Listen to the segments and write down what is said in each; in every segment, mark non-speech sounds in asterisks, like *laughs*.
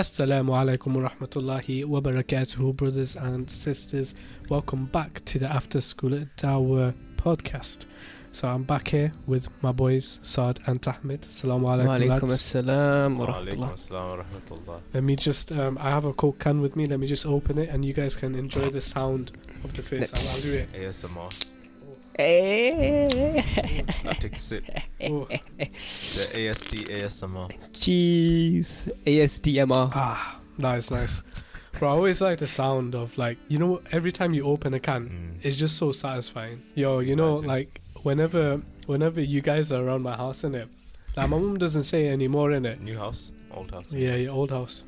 Assalamu alaikum wa rahmatullahi wa barakatuhu, brothers and sisters. Welcome back to the After School Dawah podcast. So I'm back here with my boys Saad and Tahmid. Assalamu alaikum. Walaikum lads. assalam wa Walaikum rahmatullah. assalam wa rahmatullah. Let me just, um, I have a Coke can with me. Let me just open it and you guys can enjoy the sound of the face. I'll, I'll do it. ASMR. Eh. I take a sip. Oh, The ASD ASMR. Jeez. ASDMR. ah, nice, nice. Bro, I always like the sound of like, you know, every time you open a can, Mm. it's just so satisfying. Yo, you know, like whenever whenever you guys are around my house, in it, Like my mom doesn't say it anymore, it. New house, old house. Yeah, yeah, old house.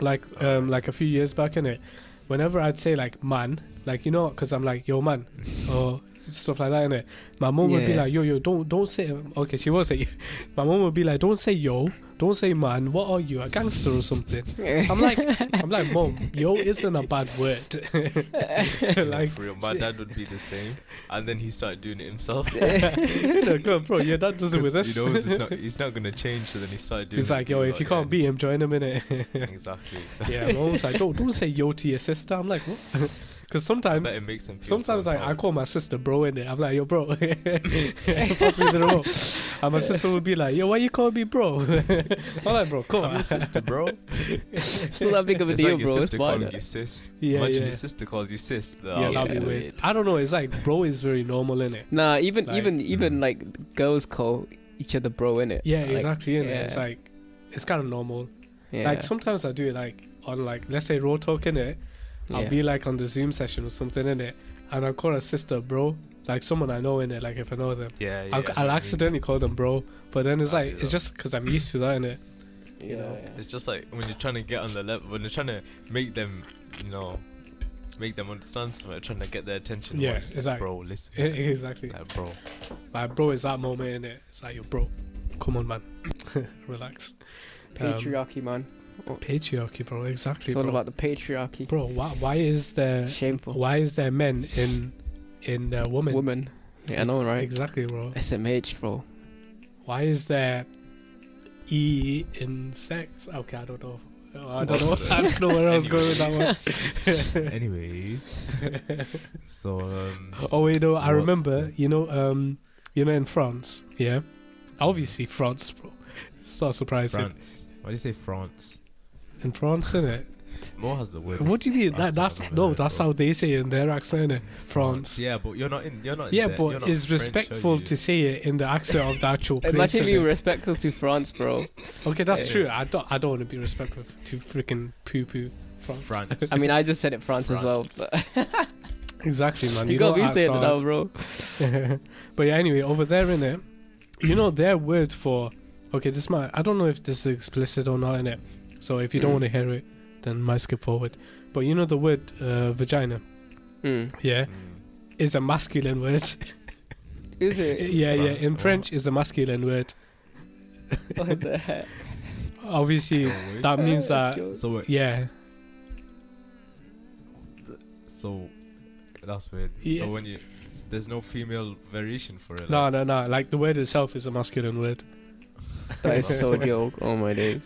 Like um like a few years back, in it, Whenever I'd say like man, like you know, because I'm like yo man, *laughs* or stuff like that, innit? My mom would be like yo yo don't don't say okay she won't say *laughs* my mom would be like don't say yo don't say man what are you a gangster or something I'm like *laughs* I'm like mom yo isn't a bad word *laughs* like like for real, my dad would be the same, and then he started doing it himself. you know, go on, bro. Yeah, that does it with us. He knows it's not, he's not gonna change, so then he started doing. He's it like, yo, if you can't beat him, join him in it. Exactly. exactly. yeah, my mom's like, don't don't say yo to your sister. I'm like, what? Because sometimes, bet it makes him feel sometimes so like I call my sister bro in it. I'm like, yo, bro, pass me the remote. And my sister would be like, yo, why you call me bro? *laughs* I'm like, bro, come I'm on, your sister, bro. It's not that big of a It's deal, like your bro. It's sister fine. calling you sis. Yeah, Imagine yeah. your sister calls you sis. Yeah, Oh, that'd be Yeah. weird. I don't know. It's like bro is very normal in it. Nah, even Like- even even Mm. like girls call each other bro in it. Yeah, Like, exactly. In it, yeah. it's like it's kind of normal. Yeah. Like sometimes I do it like on like let's say raw talk in it. I'll be like on the Zoom session or something in it, and I'll call a sister bro, like someone I know in it, like if I know them. Yeah, yeah. I'll, I know I'll what you accidentally call them bro, but then it's I like it's that. just because I'm used to that in it. yeah, you know, yeah. It's just like when you're trying to get on the level, when you're trying to make them, you know, make them understand something, you're trying to get their attention. Yeah, more, just like, exactly. Bro, listen. *laughs* exactly. Like, bro. Like bro is that moment in it. It's like yo bro, come on man, *laughs* relax. Um, Patriarchy, man. patriarchy, bro. Exactly, It's all bro. about the patriarchy. bro, why, why is there Shameful. why is there men in in uh, women? Woman. Yeah, I know, right? Exactly, bro. SMH, bro. Why is there E in sex? Okay, I don't know. I don't know. *laughs* I don't know where I was going with that one. Anyways, *laughs* so um, Oh wait, no, I remember. the- You know, um, you know, in France, yeah, obviously France, bro. It's not surprising. France. Why do you say France? In France, isn't it? More has the word. What do you mean? That, that's no, heard, that's how they say it in their accent, innit? France. Yeah, but you're not in. You're not. In Yeah, there. But not it's French, respectful to say it in the accent of the actual place. Imagine being innit? respectful to France, bro. okay, that's Yeah. true. I don't. I don't want to be respectful to freaking poo poo France. France. *laughs* I mean, I just said it France, as well. But *laughs* Exactly, man. *laughs* you, You, gotta know be saying it now, outside- bro. but yeah, anyway, over there in it, you know their word for okay, this might I don't know if this is explicit or not in it. So if you don't Mm. want to hear it, then might skip forward. But you know the word uh, vagina, Mm. yeah, Mm. is a masculine word. *laughs* Is it? yeah, yeah. In French, is a masculine word. *laughs* what the heck? Obviously, Oh, that means that So wait, yeah, so that's weird. Yeah. So when you there's no female variation for it. no, like, no, no. Like the word itself is a masculine word. That is so *laughs* joke. Oh my days.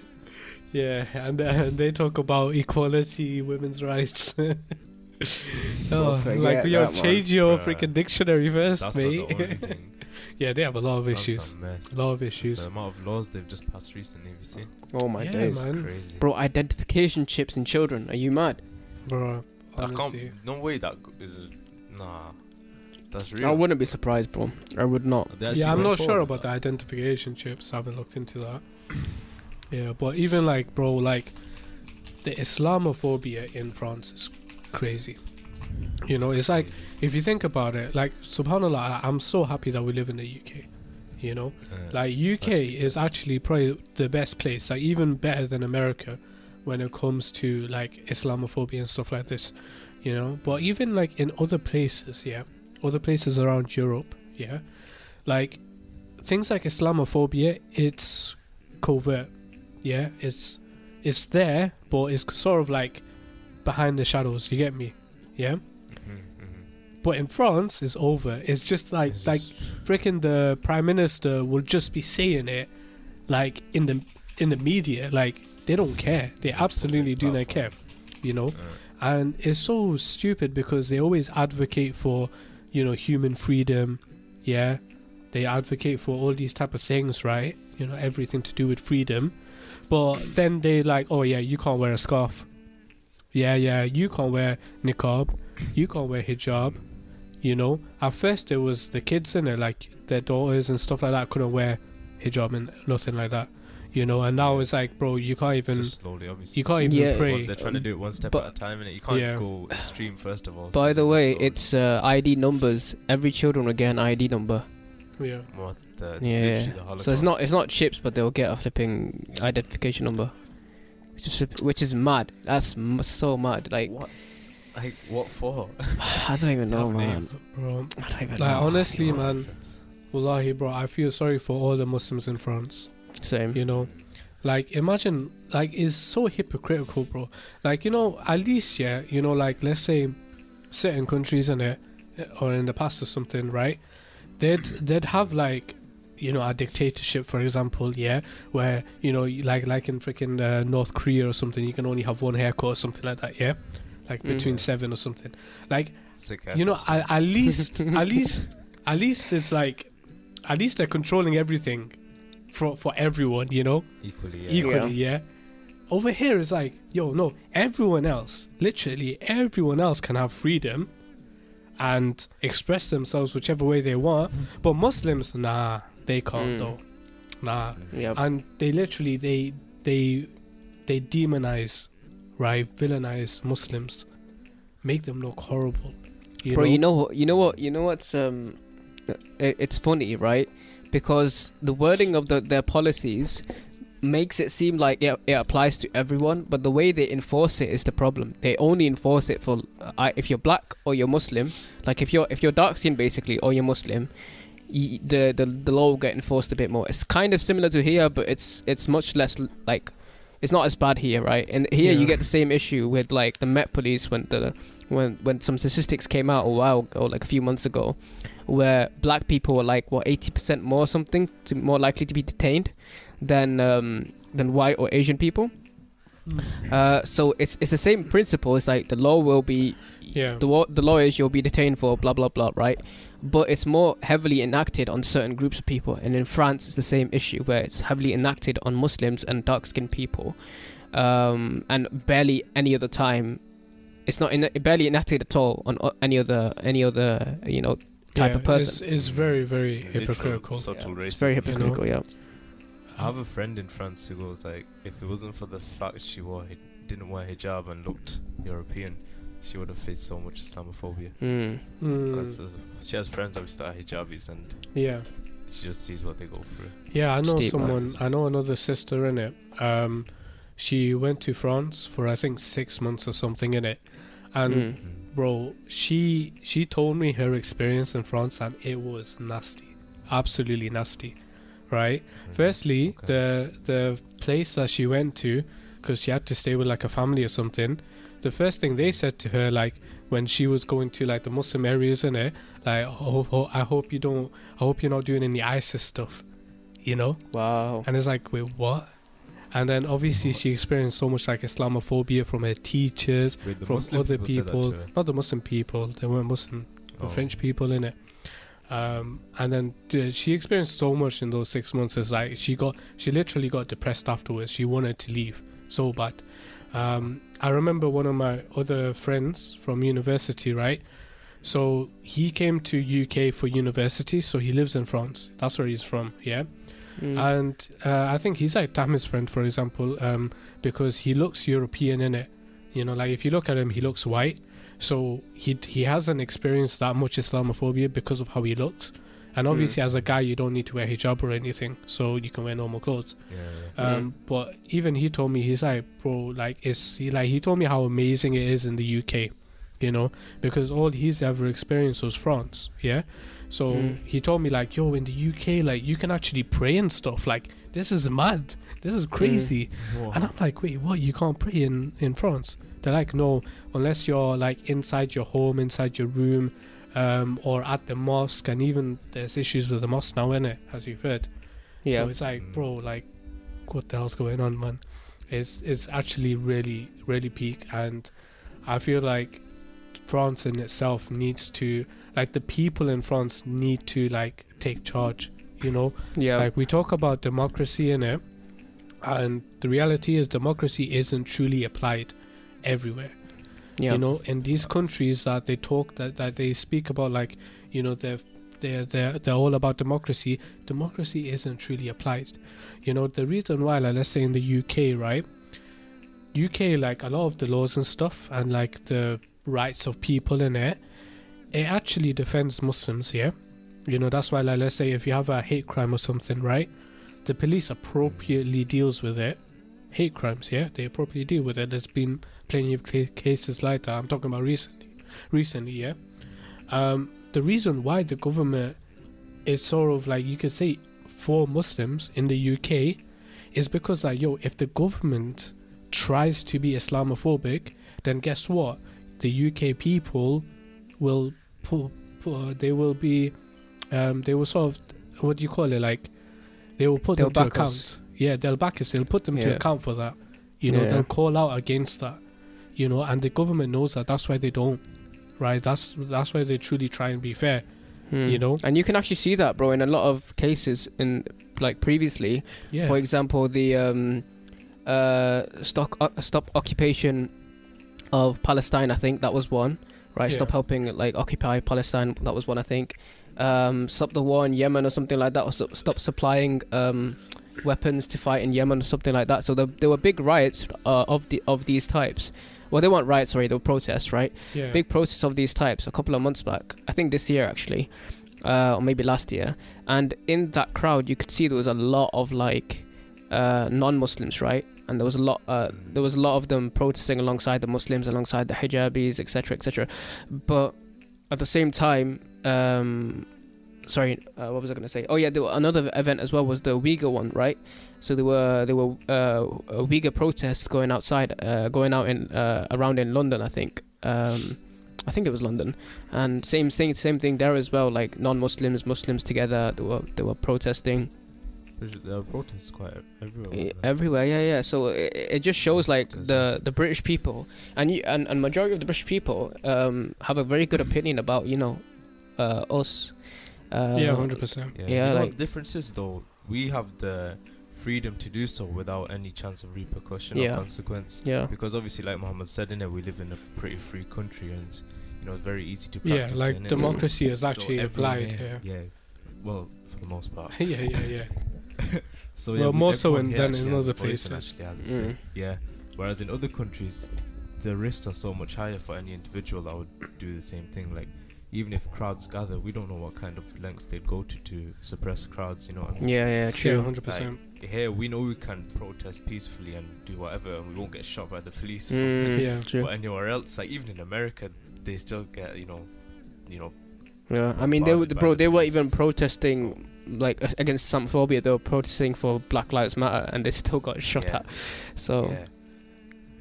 Yeah, and uh, then they talk about equality, women's rights. *laughs* oh, like yo, that, man. change your Bruh. freaking dictionary first, That's not the mate. *laughs* yeah, they have a lot of That's issues. a lot of issues. The issues. amount of laws they've just passed recently, have you seen? Oh my yeah, days. man, Crazy. Bro, identification chips in children. Are you mad? bro. I Honestly, can't. No way That is. A, nah, that's real. I wouldn't be surprised, bro. I would not. Yeah, I'm not sure about with the identification chips. I haven't looked into that. Yeah, but even like, bro, like the Islamophobia in France is crazy. You know, it's like if you think about it, like Subhanallah, I'm so happy that we live in the UK. You know, Yeah. like UK is actually probably the best place, like even better than America when it comes to like Islamophobia and stuff like this, you know. But even like in other places, yeah, other places around Europe, yeah, like things like Islamophobia, it's covert, yeah, it's it's there, but it's sort of like behind the shadows. You get me, yeah. Mhm, mhm. But in France, it's over. It's just like It's like just- freaking the prime minister will just be saying it like in the in the media like they don't care. They absolutely do not care. You know, Uh, and it's so stupid because they always advocate for, you know, human freedom. Yeah, they advocate for all these type of things, right? You know, everything to do with freedom. But then they like, oh yeah, you can't wear a scarf. Yeah, yeah, you can't wear niqab. You can't wear hijab. You know, at first it was the kids in it, like their daughters and stuff like that, couldn't wear hijab and nothing like that. You know, and now it's like, bro, you can't even, just slowly, obviously. you can't even Yeah. pray. Well, they're trying to do it one step But- at a time, and you can't Yeah. go extreme first of all. By so the way, slowly- it's uh, ID numbers. Every children will get an ID number. Yeah. what uh, the, it's Yeah. the So it's not it's not chips, but they'll get a flipping identification number, which is which is mad. That's m- so mad. Like what, like what for? *sighs* I don't even know, man. names. Bro, I don't even like know. honestly, man, makes sense. wallahi, bro, I feel sorry for all the Muslims in France. Same. You know, like imagine, like it's so hypocritical, bro. Like you know, at least yeah, you know, like let's say certain countries in it or in the past or something, right? They'd they'd have like you know a dictatorship, for example, yeah, where you know like like in freaking uh, North Korea or something, you can only have one haircut or something like that, yeah, like Mm. between seven or something, like Sick you know, at, at least, *laughs* at least, at least it's like, at least they're controlling everything for for everyone, you know, equally. Yeah. equally, yeah. Over here, it's like, yo, no, everyone else, literally everyone else can have freedom and express themselves whichever way they want, but Muslims, nah, they can't Mm. though, nah, Yeah. and they literally they they they demonize, right, villainize Muslims, make them look horrible. You Bro, know? you know what? You know what? You know what's um, it, it's funny, right? Because the wording of the their policies makes it seem like it, it applies to everyone, but the way they enforce it is the problem. They only enforce it for uh, if you're black or you're Muslim. Like if you're if you're dark skinned basically or you're Muslim, y- the, the the law will get enforced a bit more. It's kind of similar to here, but it's it's much less like it's not as bad here, right? And here Yeah. you get the same issue with like the Met Police when the when when some statistics came out a while ago, like a few months ago, where black people were like what eighty percent more something to more likely to be detained than um, than white or Asian people. Mm. Uh, so it's it's the same principle. It's like the law will be Yeah. the law, the law is you'll be detained for blah blah blah, right? But it's more heavily enacted on certain groups of people, and in France it's the same issue where it's heavily enacted on Muslims and dark skinned people, um, and barely any other time. It's not in, barely enacted at all on any other any other you know type Yeah, of person. It's, it's very, very Literal hypocritical. Subtle Yeah, racism. it's very you know. hypocritical, yeah. I have a friend in France who goes like, if it wasn't for the fact she wore hi- didn't wear hijab and looked European, she would have faced so much Islamophobia. Mm. Because Mm, she has friends obviously that are hijabis and yeah, she just sees what they go through. yeah. I know Steep, man. someone. I know another sister in it. Um, she went to France for I think six months or something in it, and Mm. bro, she she told me her experience in France, and it was nasty, absolutely nasty, right? Mm. Firstly, Okay. the the place that she went to, because she had to stay with like a family or something. The first thing they said to her, like when she was going to like the Muslim areas in it, like, oh, oh, I hope you don't, I hope you're not doing any ISIS stuff, you know. Wow. And it's like, wait, what? And then obviously she experienced so much like Islamophobia from her teachers, Wait, from Muslim other said that people, not the Muslim people. They weren't Muslim the Oh. French people in it. Um, and then uh, she experienced so much in those six months. It's like she got, she literally got depressed afterwards. She wanted to leave so bad. Um, I remember one of my other friends from university, right? So he came to UK for university. So he lives in France. That's where he's from. Yeah. Mm. And uh, I think he's like Tammy's friend, for example, um, because he looks European in it. You know, like if you look at him, he looks white. So he he hasn't experienced that much Islamophobia because of how he looks. And obviously, as a guy, you don't need to wear hijab or anything, so you can wear normal clothes. Yeah, yeah. Um, but even he told me he's like, bro, like it's he like he told me how amazing it is in the UK, you know, because all he's ever experienced was France, yeah. So Mm. he told me like, yo, in the UK, like you can actually pray and stuff. Like this is mad, this is crazy. Whoa. And I'm like, wait, what? You can't pray in in France? They're like, no, unless you're like inside your home, inside your room, um, or at the mosque. And even there's issues with the mosque now, innit? As you've heard. yeah. So it's like, bro, like, what the hell's going on, man? It's is actually really really peak, and I feel like France in itself needs to like the people in France need to like take charge. You know, Yeah. like we talk about democracy in it, and the reality is democracy isn't truly applied everywhere. yeah. You know, in these countries that they talk that, that they speak about like, you know, they're they're they're they're all about democracy. Democracy isn't truly applied. You know, the reason why, like let's say in the UK, right? UK like a lot of the laws and stuff and like the rights of people in it, it actually defends Muslims, yeah? You know, that's why like let's say if you have a hate crime or something, right? The police appropriately deals with it. Hate crimes, yeah? They appropriately deal with it. There's been plenty of cases like that. I'm talking about recently, recently, yeah. Um, the reason why the government is sort of like you could say for Muslims in the UK is because like yo, if the government tries to be Islamophobic, then guess what? The UK people will pu- pu- they will be um, they will sort of what do you call it like they will put They'll them to back us. account. Yeah, they'll back us. They'll put them to account for that. You know, Yeah. they'll call out against that. You know, and the government knows that. That's why they don't. Right. That's that's why they truly try and be fair. Hmm. you know? And you can actually see that, bro, in a lot of cases in like previously. Yeah. For example, the um, uh, stock uh, stop occupation of Palestine. I think that was one. Right, stop helping like occupy Palestine. That was one. I think. Um, stop the war in Yemen or something like that, or so- stop supplying um, weapons to fight in Yemen or something like that. So there, there were big riots uh, of the of these types. Well, they weren't riots, sorry, they were protests, right? yeah. big protests of these types a couple of months back. I think this year actually, uh, or maybe last year. And in that crowd, you could see there was a lot of like uh, non-Muslims, right? And there was a lot, uh, there was a lot of them protesting alongside the Muslims, alongside the hijabis, etc., etc. But at the same time, um, sorry, uh, what was I going to say? Oh yeah, another event as well was the Uyghur one, right? So there were there were uh, Uyghur protests going outside, uh, going out in uh, around in London, I think. Um, I think it was London, and same thing, same thing there as well. Like non-Muslims, Muslims together, they were they were protesting There were protests quite everywhere. everywhere. Yeah, yeah. So it, it just shows like the the British people, and you, and and majority of the British people um, have a very good opinion about you know uh, us. Uh, yeah, hundred percent. Yeah, Yeah, you know what like- the difference is though, we have the freedom to do so without any chance of repercussion Yeah. or consequence. Yeah. Because obviously, like Muhammad said, in it, we live in a pretty free country, and you know, it's very easy to practice. Yeah, like innit? democracy is actually everyone applied here- here. Yeah, well, for the most part. *laughs* yeah, yeah, yeah. *laughs* So Well, more so in- than in other places. actually has a say. Mm. Yeah. Whereas in other countries, the risks are so much higher for any individual that would do the same thing. Like, even if crowds gather, we don't know what kind of lengths they'd go to to suppress crowds. You know what I mean? Yeah, yeah, Yeah, true. hundred percent. Here, we know we can protest peacefully and do whatever, and we won't get shot by the police. Or something. Mm, Yeah. *laughs* true. But anywhere else, like even in America, they still get you know, you know, Yeah, I mean, they were, bombarded bro. the They were even protesting like a- against Islamophobia. They were protesting for Black Lives Matter, and they still got *laughs* shot Yeah. at. So yeah.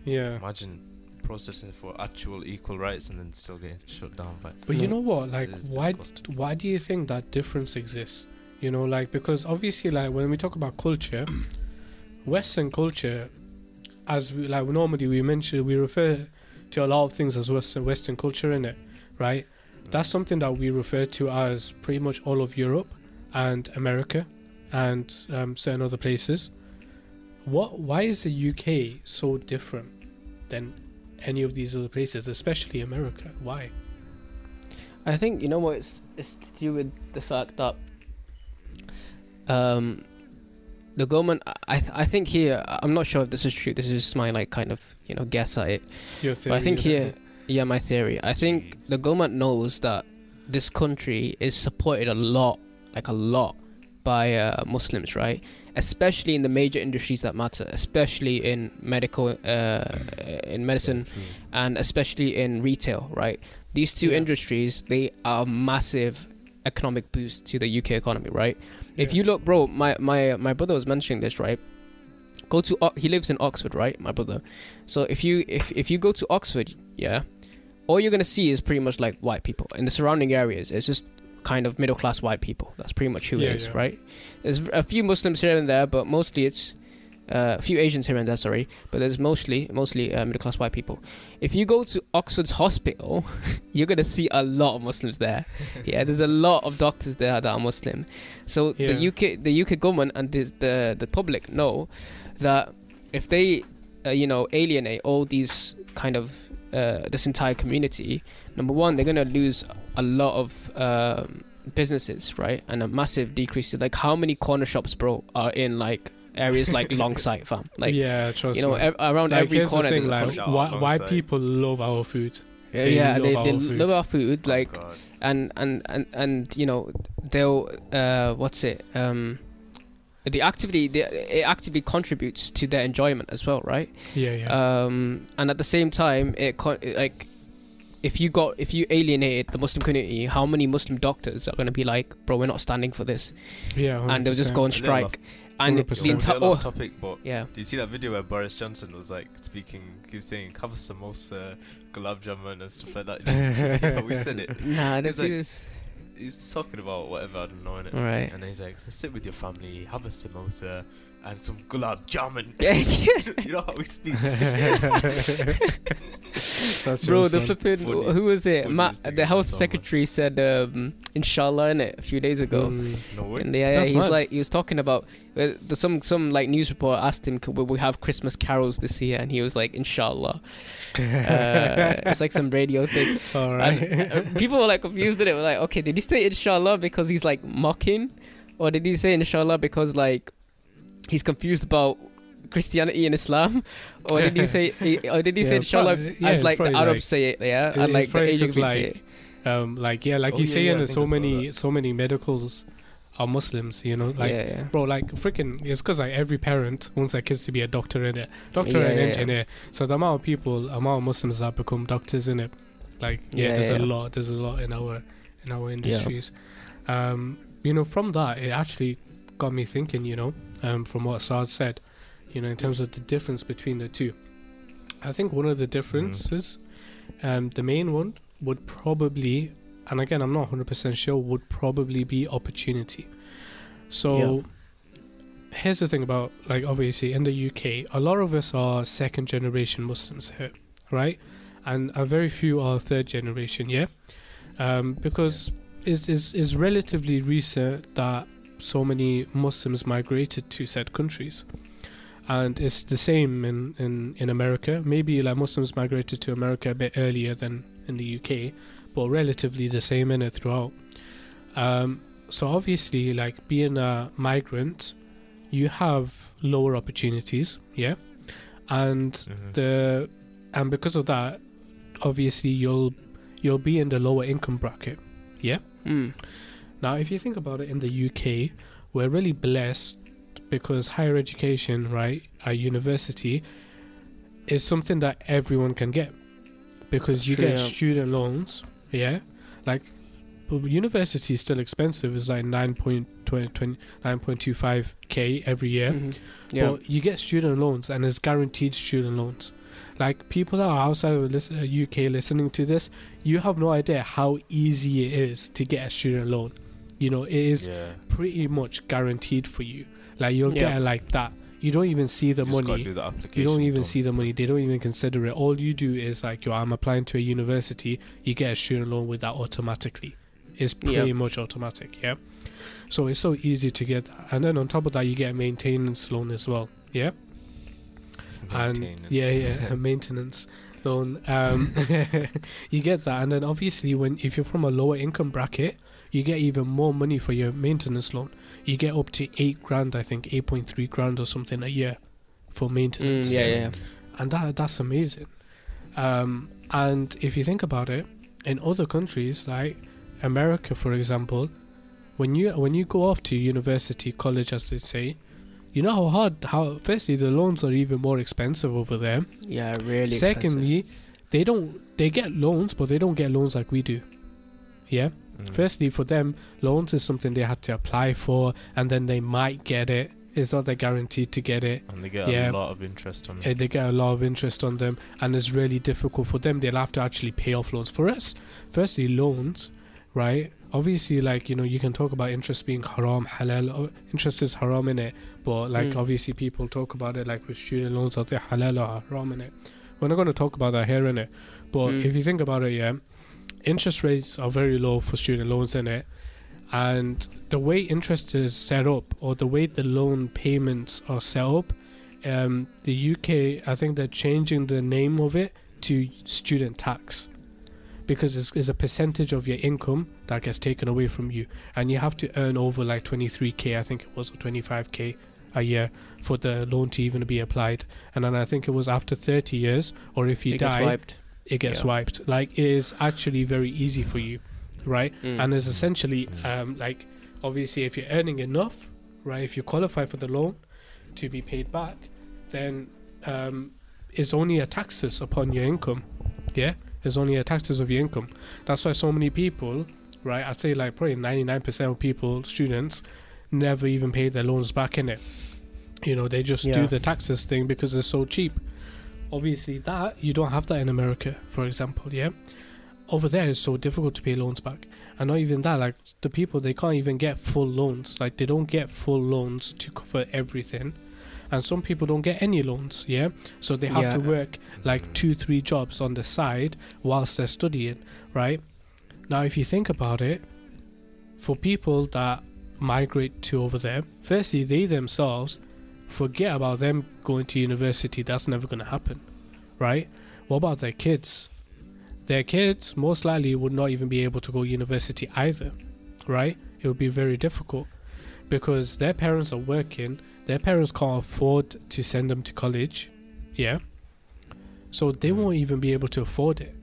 Yeah. Imagine protesting for actual equal rights and then still getting shut down by. But you know what? Like, why? disgusting. Why do you think that difference exists? You know, like because obviously, like when we talk about culture, *coughs* Western culture, as we like normally we mention, we refer to a lot of things as Western Western culture in it, right? That's something that we refer to as pretty much all of Europe and America and um, certain other places. What? Why is the UK so different than any of these other places, especially America? Why? I think you know what it's it's to do with the fact that um the government I th- I think here I'm not sure if this is true this is just my like kind of you know guess at it. Your but I think theory, here yeah. my theory. I think the government knows that this country is supported a lot like a lot by uh, Muslims right especially in the major industries that matter especially in medical uh, in medicine True. and especially in retail, right? These two Yeah. industries, they are massive economic boost to the UK economy, right? If you look, bro, my my my brother was mentioning this, right? Go to he lives in Oxford, right? My brother. So if you if if you go to Oxford, yeah, all you're gonna see is pretty much like white people in the surrounding areas. It's just kind of middle class white people. That's pretty much who Yeah, it is, yeah. right? There's a few Muslims here and there, but mostly it's uh, a few Asians here and there, sorry, but there's mostly mostly uh, middle class white people. If you go to Oxford's hospital, *laughs* you're gonna see a lot of Muslims there. *laughs* yeah, there's a lot of doctors there that are Muslim. So the UK the UK government and the the, the public know that if they uh, you know alienate all these kind of uh, this entire community, number one, they're gonna lose a lot of um, businesses, right, and a massive decrease. To like how many corner shops, bro, are in like areas like *laughs* Longsight, fam? Like yeah, trust you know, me. ev- around like, every corner. the thing, like, corner corner. why, why people love our food. Yeah, They yeah, love they, our they food. love our food, Oh, like, God. and and and and you know, they'll uh, what's it? Um, the activity, the, it actively contributes to their enjoyment as well, right? Yeah, yeah. Um, and at the same time, it, con- it like, if you got if you alienated the Muslim community, how many Muslim doctors are gonna be like, bro, we're not standing for this, yeah, and they'll just go on 100%. A little strike, and 100%. the It's a entire oh topic, but yeah. did you see that video where Boris Johnson was like speaking? He was saying "Have a samosa, gulab jamun, and stuff like that." *laughs* yeah, we said it. Nah, I don't It's like- this. He's talking about whatever I don't know innit? All right. And then he's like, so sit with your family, have a samosa, and some gulab jamun. Yeah, yeah. *laughs* you know how he speaks. *laughs* *laughs* That's Bro, the flipping Funniest- who was it? funniest Matt, thing the in health secretary said, um, "Inshallah," in it a few days ago. Mm. no way. And yeah, yeah, That's he was like, he was talking about uh, the, some some like news report asked him, "Will we have Christmas carols this year?" And he was like, "Inshallah." Uh, it's like some radio thing. All And, uh, people were like confused in it. Were like, okay, did he say Inshallah because he's like mocking, or did he say Inshallah because like he's confused about Christianity and Islam, or did he say, *laughs* or did he say Yeah, Inshallah probably- yeah, as like the Arabs like- say it, yeah, it- and like the probably Asian just say like- it. um, like yeah, like Oh, you yeah, say, yeah, I in so many so many medicals are Muslims. You know, like yeah, yeah. bro, like freaking, it's because like every parent wants their kids to be a doctor in it, doctor Yeah, and yeah, yeah. engineer. So the amount of people, amount of Muslims that become doctors in it, like yeah, Yeah, there's yeah. a lot, there's a lot in our in our industries. Um, you know, from that, it actually got me thinking. You know, um, from what Saad said, you know, in terms of the difference between the two. I think one of the differences, um, the main one would probably, and again, I'm not 100% sure, would probably be opportunity. So, here's the thing about, like, obviously in the UK, a lot of us are second generation Muslims here, right? And a very few are third generation, yeah? Um, because it's, it's, it's relatively recent that so many Muslims migrated to said countries. And it's the same in, in, in America. Maybe like Muslims migrated to America a bit earlier than in the UK, but relatively the same in it throughout. Um, so obviously, like being a migrant, you have lower opportunities, yeah, and Mhm. the and because of that, obviously you'll you'll be in the lower income bracket. Mm. Now, if you think about it, in the UK, we're really blessed because higher education, right, at university, is something that everyone can get because you True, get yeah. student loans. Yeah, like but university is still expensive. It's like 9.25 k every year. Mhm. Yeah. But you get student loans and it's guaranteed student loans. Like people that are outside of uh, UK listening to this, you have no idea how easy it is to get a student loan. You know, it is yeah. pretty much guaranteed for you. Like you'll Yeah. get it like that. You don't even see the You money. do the You don't even don't see the money. They don't even consider it. All you do is like, yo, I'm applying to a university. You get a student loan with that automatically. It's Yeah. pretty much automatic, yeah. So it's so easy to get that. And then on top of that, you get a maintenance loan as well, yeah. And Maintenance. yeah, yeah, *laughs* maintenance loan. Um, *laughs* you get that, and then obviously when if you're from a lower income bracket, you get even more money for your maintenance loan. You get up to eight grand, I think, eight point three grand or something a year for maintenance Mm, yeah, yeah. and that that's amazing. Um, and if you think about it, in other countries like America, for example, when you when you go off to university, college, as they say, you know how hard how firstly the loans are even more expensive over there. Yeah, really. Secondly, they don't they get loans, but they don't get loans like we do. Yeah. Mm. Firstly, for them, loans is something they had to apply for, and then they might get it. It's not they're guaranteed to get it. and they get yeah. a lot of interest on it. they get a lot of interest on them and it's really difficult for them they'll have to actually pay off loans for us firstly loans right obviously like you know you can talk about interest being haram halal uh, interest is haram in it but like Mm. obviously people talk about it like with student loans are they halal or haram in it we're not going to talk about that here in it but Mm. if you think about it yeah interest rates are very low for student loans in it and the way interest is set up or the way the loan payments are set up um, the uk i think they're changing the name of it to student tax because it's, it's a percentage of your income that gets taken away from you. And you have to earn over like 23k i think it was or 25k a year for the loan to even be applied. And then i think it was after 30 years or if you die. It gets Yeah. wiped. Like it is actually very easy for you right? Mm. and it's essentially um, like obviously if you're earning enough right if you qualify for the loan to be paid back then um, it's only a taxes upon your income. Yeah? It's only a taxes of your income. That's why so many people right i'd say like probably 99% of people students never even pay their loans back in it. You know they just Yeah. do the taxes thing because it's so cheap obviously that you don't have that in america for example yeah? Over there it's so difficult to pay loans back. And not even that like the people they can't even get full loans. Like they don't get full loans to cover everything. And some people don't get any loans yeah? So they have Yeah. to work like two three jobs on the side whilst they're studying right? Now if you think about it for people that migrate to over there firstly they themselves forget about them going to university. That's never going to happen right? What about their kids? Their kids most likely would not even be able to go university either right? It would be very difficult because their parents are working. Their parents can't afford to send them to college yeah? So they mm. won't even be able to afford it.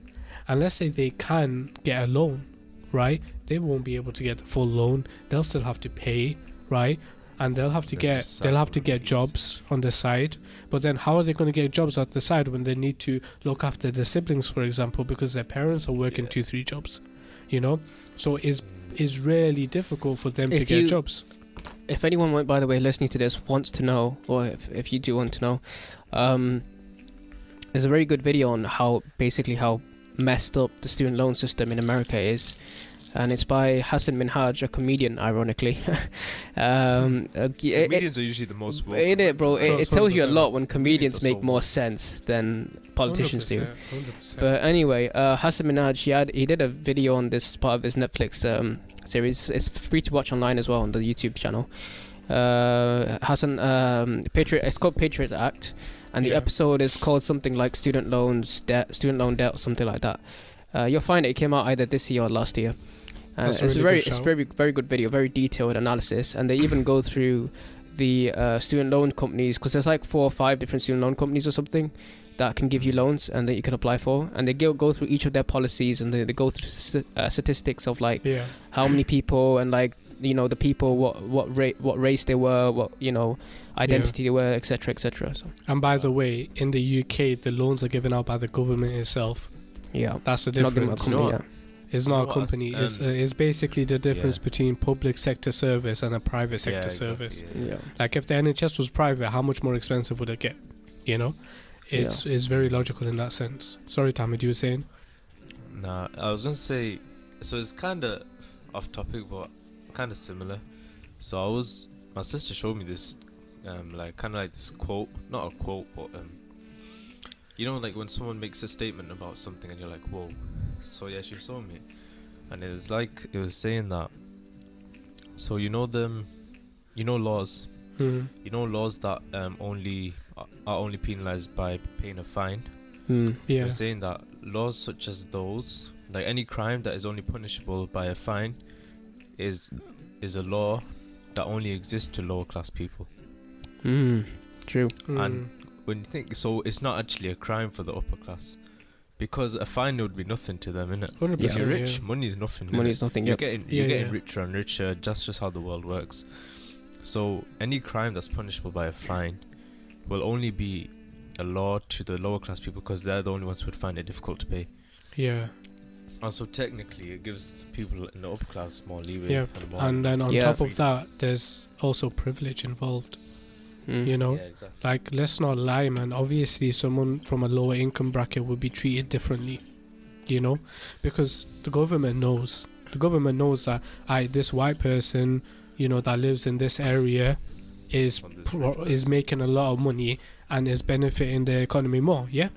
And let's say they can get a loan right? They won't be able to get the full loan. They'll still have to pay right and they'll have to They'll get they'll have to get jobs on the side. But then how are they going to get jobs at the side when they need to look after their siblings for example because their parents are working Yeah. two three jobs you know? So it's it's really difficult for them to get you- jobs. if anyone, wa- by the way, listening to this wants to know, or if, if you do want to know, um, there's a very good video on how basically how messed up the student loan system in America is, and it's by Hassan Minhaj, a comedian, ironically. *laughs* um, uh, g- it- Comedians are usually the most. woke, in it, bro, it, it tells you a lot when comedians make more sense than politicians do. 100%, 100%. But anyway, uh, Hassan Minhaj, he had he did a video on this part of his Netflix um, series. It's free to watch online as well on the YouTube channel. Uh, Hassan, um, Patriot. It's called Patriot Act, and the Yeah. episode is called something like student loans debt, student loan debt, or something like that. Uh, you'll find it. It came out either this year or last year. And That's a it's really very, good it's very, very good video, very detailed analysis, and they even go through the uh, student loan companies because there's like four or five different student loan companies or something that can give you loans and that you can apply for, and they go go through each of their policies and they, they go through st- uh, statistics of like yeah how many people and like you know the people what what rate what race they were, what you know identity they were, etc. etc. So and by the way in the uk the loans are given out by the government itself yeah, that's the They're not difference company, No. yeah. It's You know not a company. It's, uh, um, it's basically the difference yeah. between public sector service and a private sector Yeah, exactly, service. yeah. yeah. Like if the NHS was private, how much more expensive would it get? You know, it's it's very logical in that sense. Sorry, Tammy, you were saying? Nah, I was gonna say, so it's kind of off topic, but kind of similar. So I was, my sister showed me this, um, like kind of like this quote, not a quote, but um, you know, like when someone makes a statement about something and you're like, whoa. So yeah, she saw me, and it was like it was saying that. So you know them, you know laws, Mm. you know laws that um only are are only penalized by paying a fine. Mm. Yeah, They're saying that laws such as those, like any crime that is only punishable by a fine, is is a law that only exists to lower class people. Mm. True. and- When you think so, it's not actually a crime for the upper class, because a fine would be nothing to them, innit? hundred If you're rich, money is nothing. Money innit? is nothing. You're Yep. getting you're getting yeah. richer and richer. That's just how the world works. So any crime that's punishable by a fine will only be a law to the lower class people because they're the only ones who would find it difficult to pay. Yeah, Also, technically, it gives people in the upper class more leeway. Yeah, and, more and then on Yeah. top of that, there's also privilege involved. Mm. You know, yeah, exactly. like let's not lie, man. Obviously, someone from a lower income bracket would be treated differently. You know, because the government knows The government knows that I this white person, you know, that lives in this area, is pro- is making a lot of money and is benefiting the economy more. Yeah,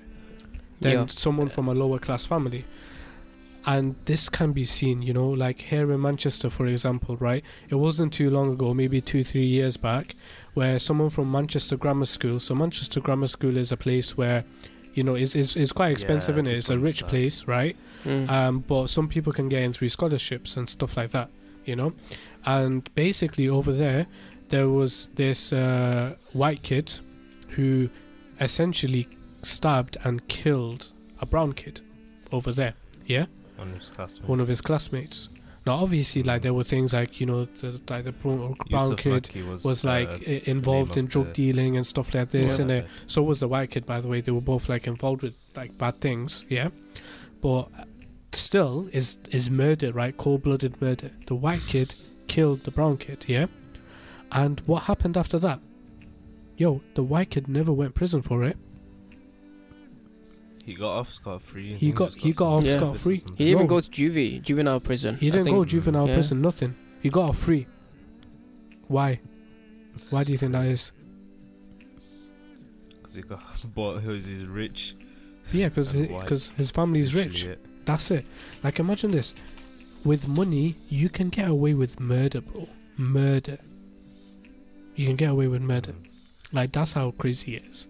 than Yeah. someone from a lower class family. And this can be seen, you know, like here in Manchester, for example, right? It wasn't too long ago, maybe two, three years back, where someone from Manchester Grammar School. So Manchester Grammar School is a place where, you know, is is is quite expensive, Yeah, isn't it? It's a rich sad. place, right? Mm. Um, but some people can get in through scholarships and stuff like that, you know. And basically, over there, there was this uh, white kid who essentially stabbed and killed a brown kid over there. Yeah, One of his classmates. one of his classmates. Now, obviously, like there were things like you know, the, like the brown, brown kid was, was uh, like i- involved in drug dealing and stuff like this, and so was the white kid, by the way. They were both like involved with like bad things, yeah. But still, is is murder, right? Cold blooded murder. The white kid killed the brown kid, yeah. And what happened after that? Yo, the white kid never went prison for it. He got off scot free. He got- he got off some scot-free. He didn't even No. go to juvie, juvenile prison. He didn't think. go juvenile Yeah. prison, nothing. He got off free. Why? Why do you think that is? Because he got *laughs* bought. He was he's rich. Yeah, because And white. because his family's rich. It. That's it. Like imagine this. With money, you can get away with murder, bro. Murder. You can get away with murder. Mm. Like that's how crazy it is.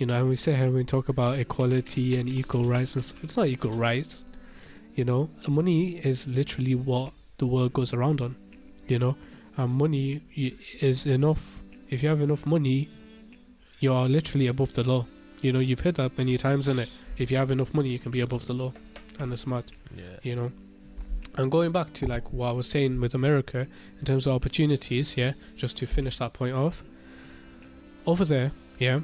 You know, and we say here we talk about equality and equal rights and stuff. It's not equal rights. You know, money is literally what the world goes around on. You know, and money is enough. If you have enough money, you are literally above the law. You know, you've heard that many times, in it. If you have enough money, you can be above the law, and it's mad Yeah. you know. And going back to like what I was saying with America in terms of opportunities, yeah, just to finish that point off. Over there, yeah,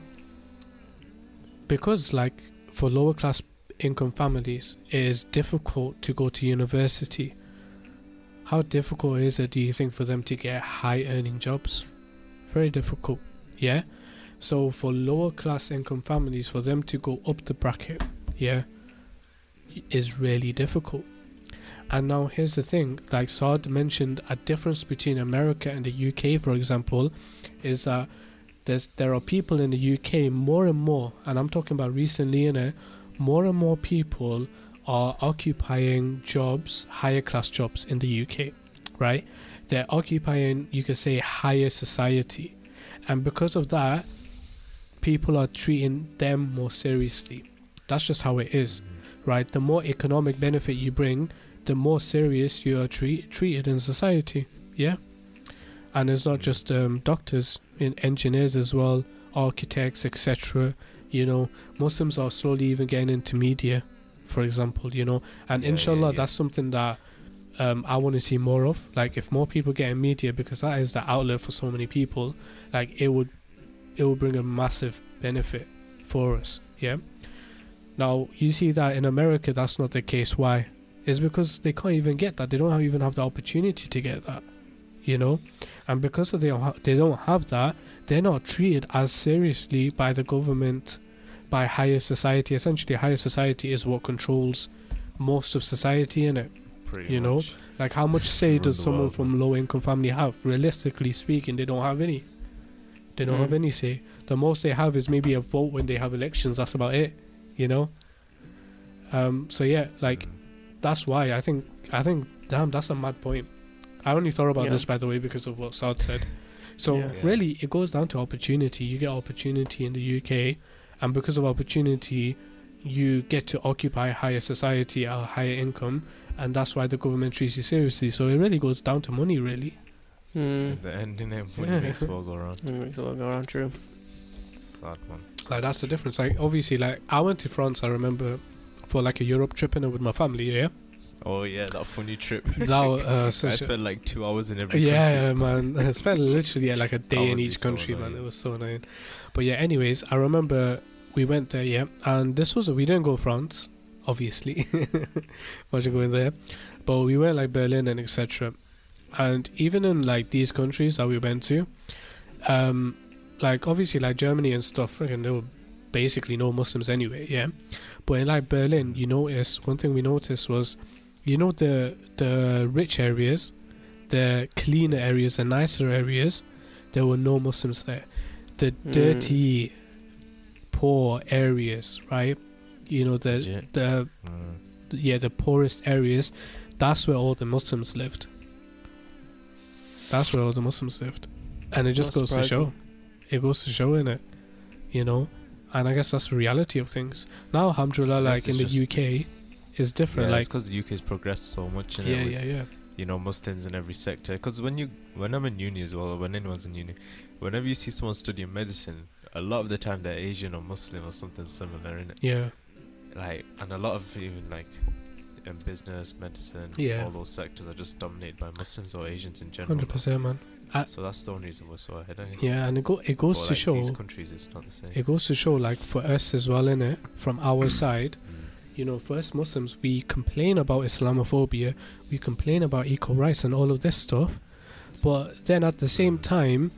because like for lower class income families, it is difficult to go to university. How difficult is it, do you think, for them to get high earning jobs? Very difficult, yeah. So for lower class income families, for them to go up the bracket, yeah, is really difficult. And now here's the thing, like Saad mentioned, a difference between America and the UK, for example, is that there's there are people in the UK more and more, and I'm talking about recently in it, more and more people are occupying jobs, higher class jobs in the UK, right? They're occupying, you could say, higher society, and because of that, people are treating them more seriously. That's just how it is right? The more economic benefit you bring, the more serious you are treat, treated in society. Yeah, and it's not just um, doctors, in engineers as well, architects, etc. You know, Muslims are slowly even getting into media, for example. You know, and Yeah, yeah, inshallah, yeah. that's something that. Um, I want to see more of. Like, if more people get in media, because that is the outlet for so many people, like it would, it would bring a massive benefit for us. Yeah. Now you see that in America, that's not the case. Why? It's because they can't even get that. They don't have, even have the opportunity to get that. You know, and because of they don't ha- they don't have that, they're not treated as seriously by the government, by higher society. Essentially, higher society is what controls most of society in it. Pretty You know. Like how much say does someone world, from low income family have? Realistically speaking, they don't have any. They don't Mm. have any say. The most they have is maybe a vote when they have elections. That's about it. You know. Um. So yeah, like that's why I think I think damn that's a mad point. I only thought about Yeah. this by the way because of what Saad said. So Yeah. Yeah. really, it goes down to opportunity. You get opportunity in the UK, and because of opportunity, you get to occupy higher society, a higher income, and that's why the government treats you seriously. So it really goes down to money, really. Mm. In the end, in it, Yeah. makes the world go around. Mm, makes it all go around true. Sad man. Like that's the difference. Like obviously, like I went to France. I remember for like a Europe trip and with my family. Yeah, Oh yeah, that funny trip. that uh, *laughs* I spent like two hours in every country. Yeah, country. man. *laughs* I spent literally like a day in each so country, man. It was so annoying. But yeah, anyways, I remember we went there, yeah, and this was we didn't go France, obviously. *laughs* Imagine going there, but we went like Berlin and etc. And even in like these countries that we went to, um, like obviously like Germany and stuff, freaking there were basically no Muslims anyway, yeah. But in like Berlin, you notice one thing we noticed was you know the the rich areas, the cleaner areas, the nicer areas, there were no Muslims there. The Mm. dirty, poor areas, right? You know the Legit. the Mm. yeah the poorest areas. That's where all the Muslims lived. That's where all the Muslims lived, and it just Not goes to show. It goes to show in it, you know, and I guess that's the reality of things. Now, alhamdulillah, like in the UK, is different. Yeah, like because the UK's progressed so much. yeah, with, yeah, yeah. You know, Muslims in every sector. Because when you, when I'm in uni as well, or when anyone's in uni, whenever you see someone studying medicine, a lot of the time they're Asian or Muslim or something similar in it. Yeah, Like, and a lot of even like in business, medicine, Yeah. all those sectors are just dominated by Muslims or Asians in general. hundred percent, man. So that's the only reason we're so ahead. I. Yeah, and it go it goes But, to like, show. these countries, it's not the same. It goes to show, like for us as well, in it from our side. Mm. You know, first Muslims, we complain about Islamophobia, we complain about equal rights and all of this stuff, but then at the same time,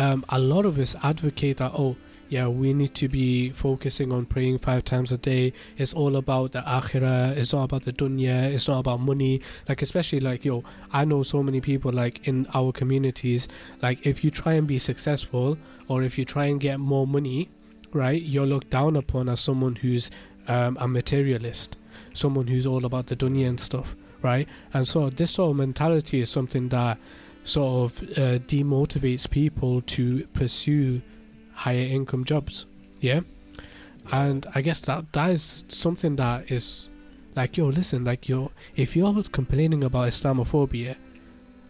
um, a lot of us advocate that oh yeah we need to be focusing on praying five times a day. It's all about the akhirah. It's not about the dunya. It's not about money. Like especially like yo i know so many people like in our communities like if you try and be successful or if you try and get more money right you're looked down upon as someone who's um, a materialist someone who's all about the dunya and stuff right and so this sort of mentality is something that sort of uh, demotivates people to pursue higher income jobs. Yeah, and I guess that that is something that is like yo, listen, like yo, if you're complaining about Islamophobia,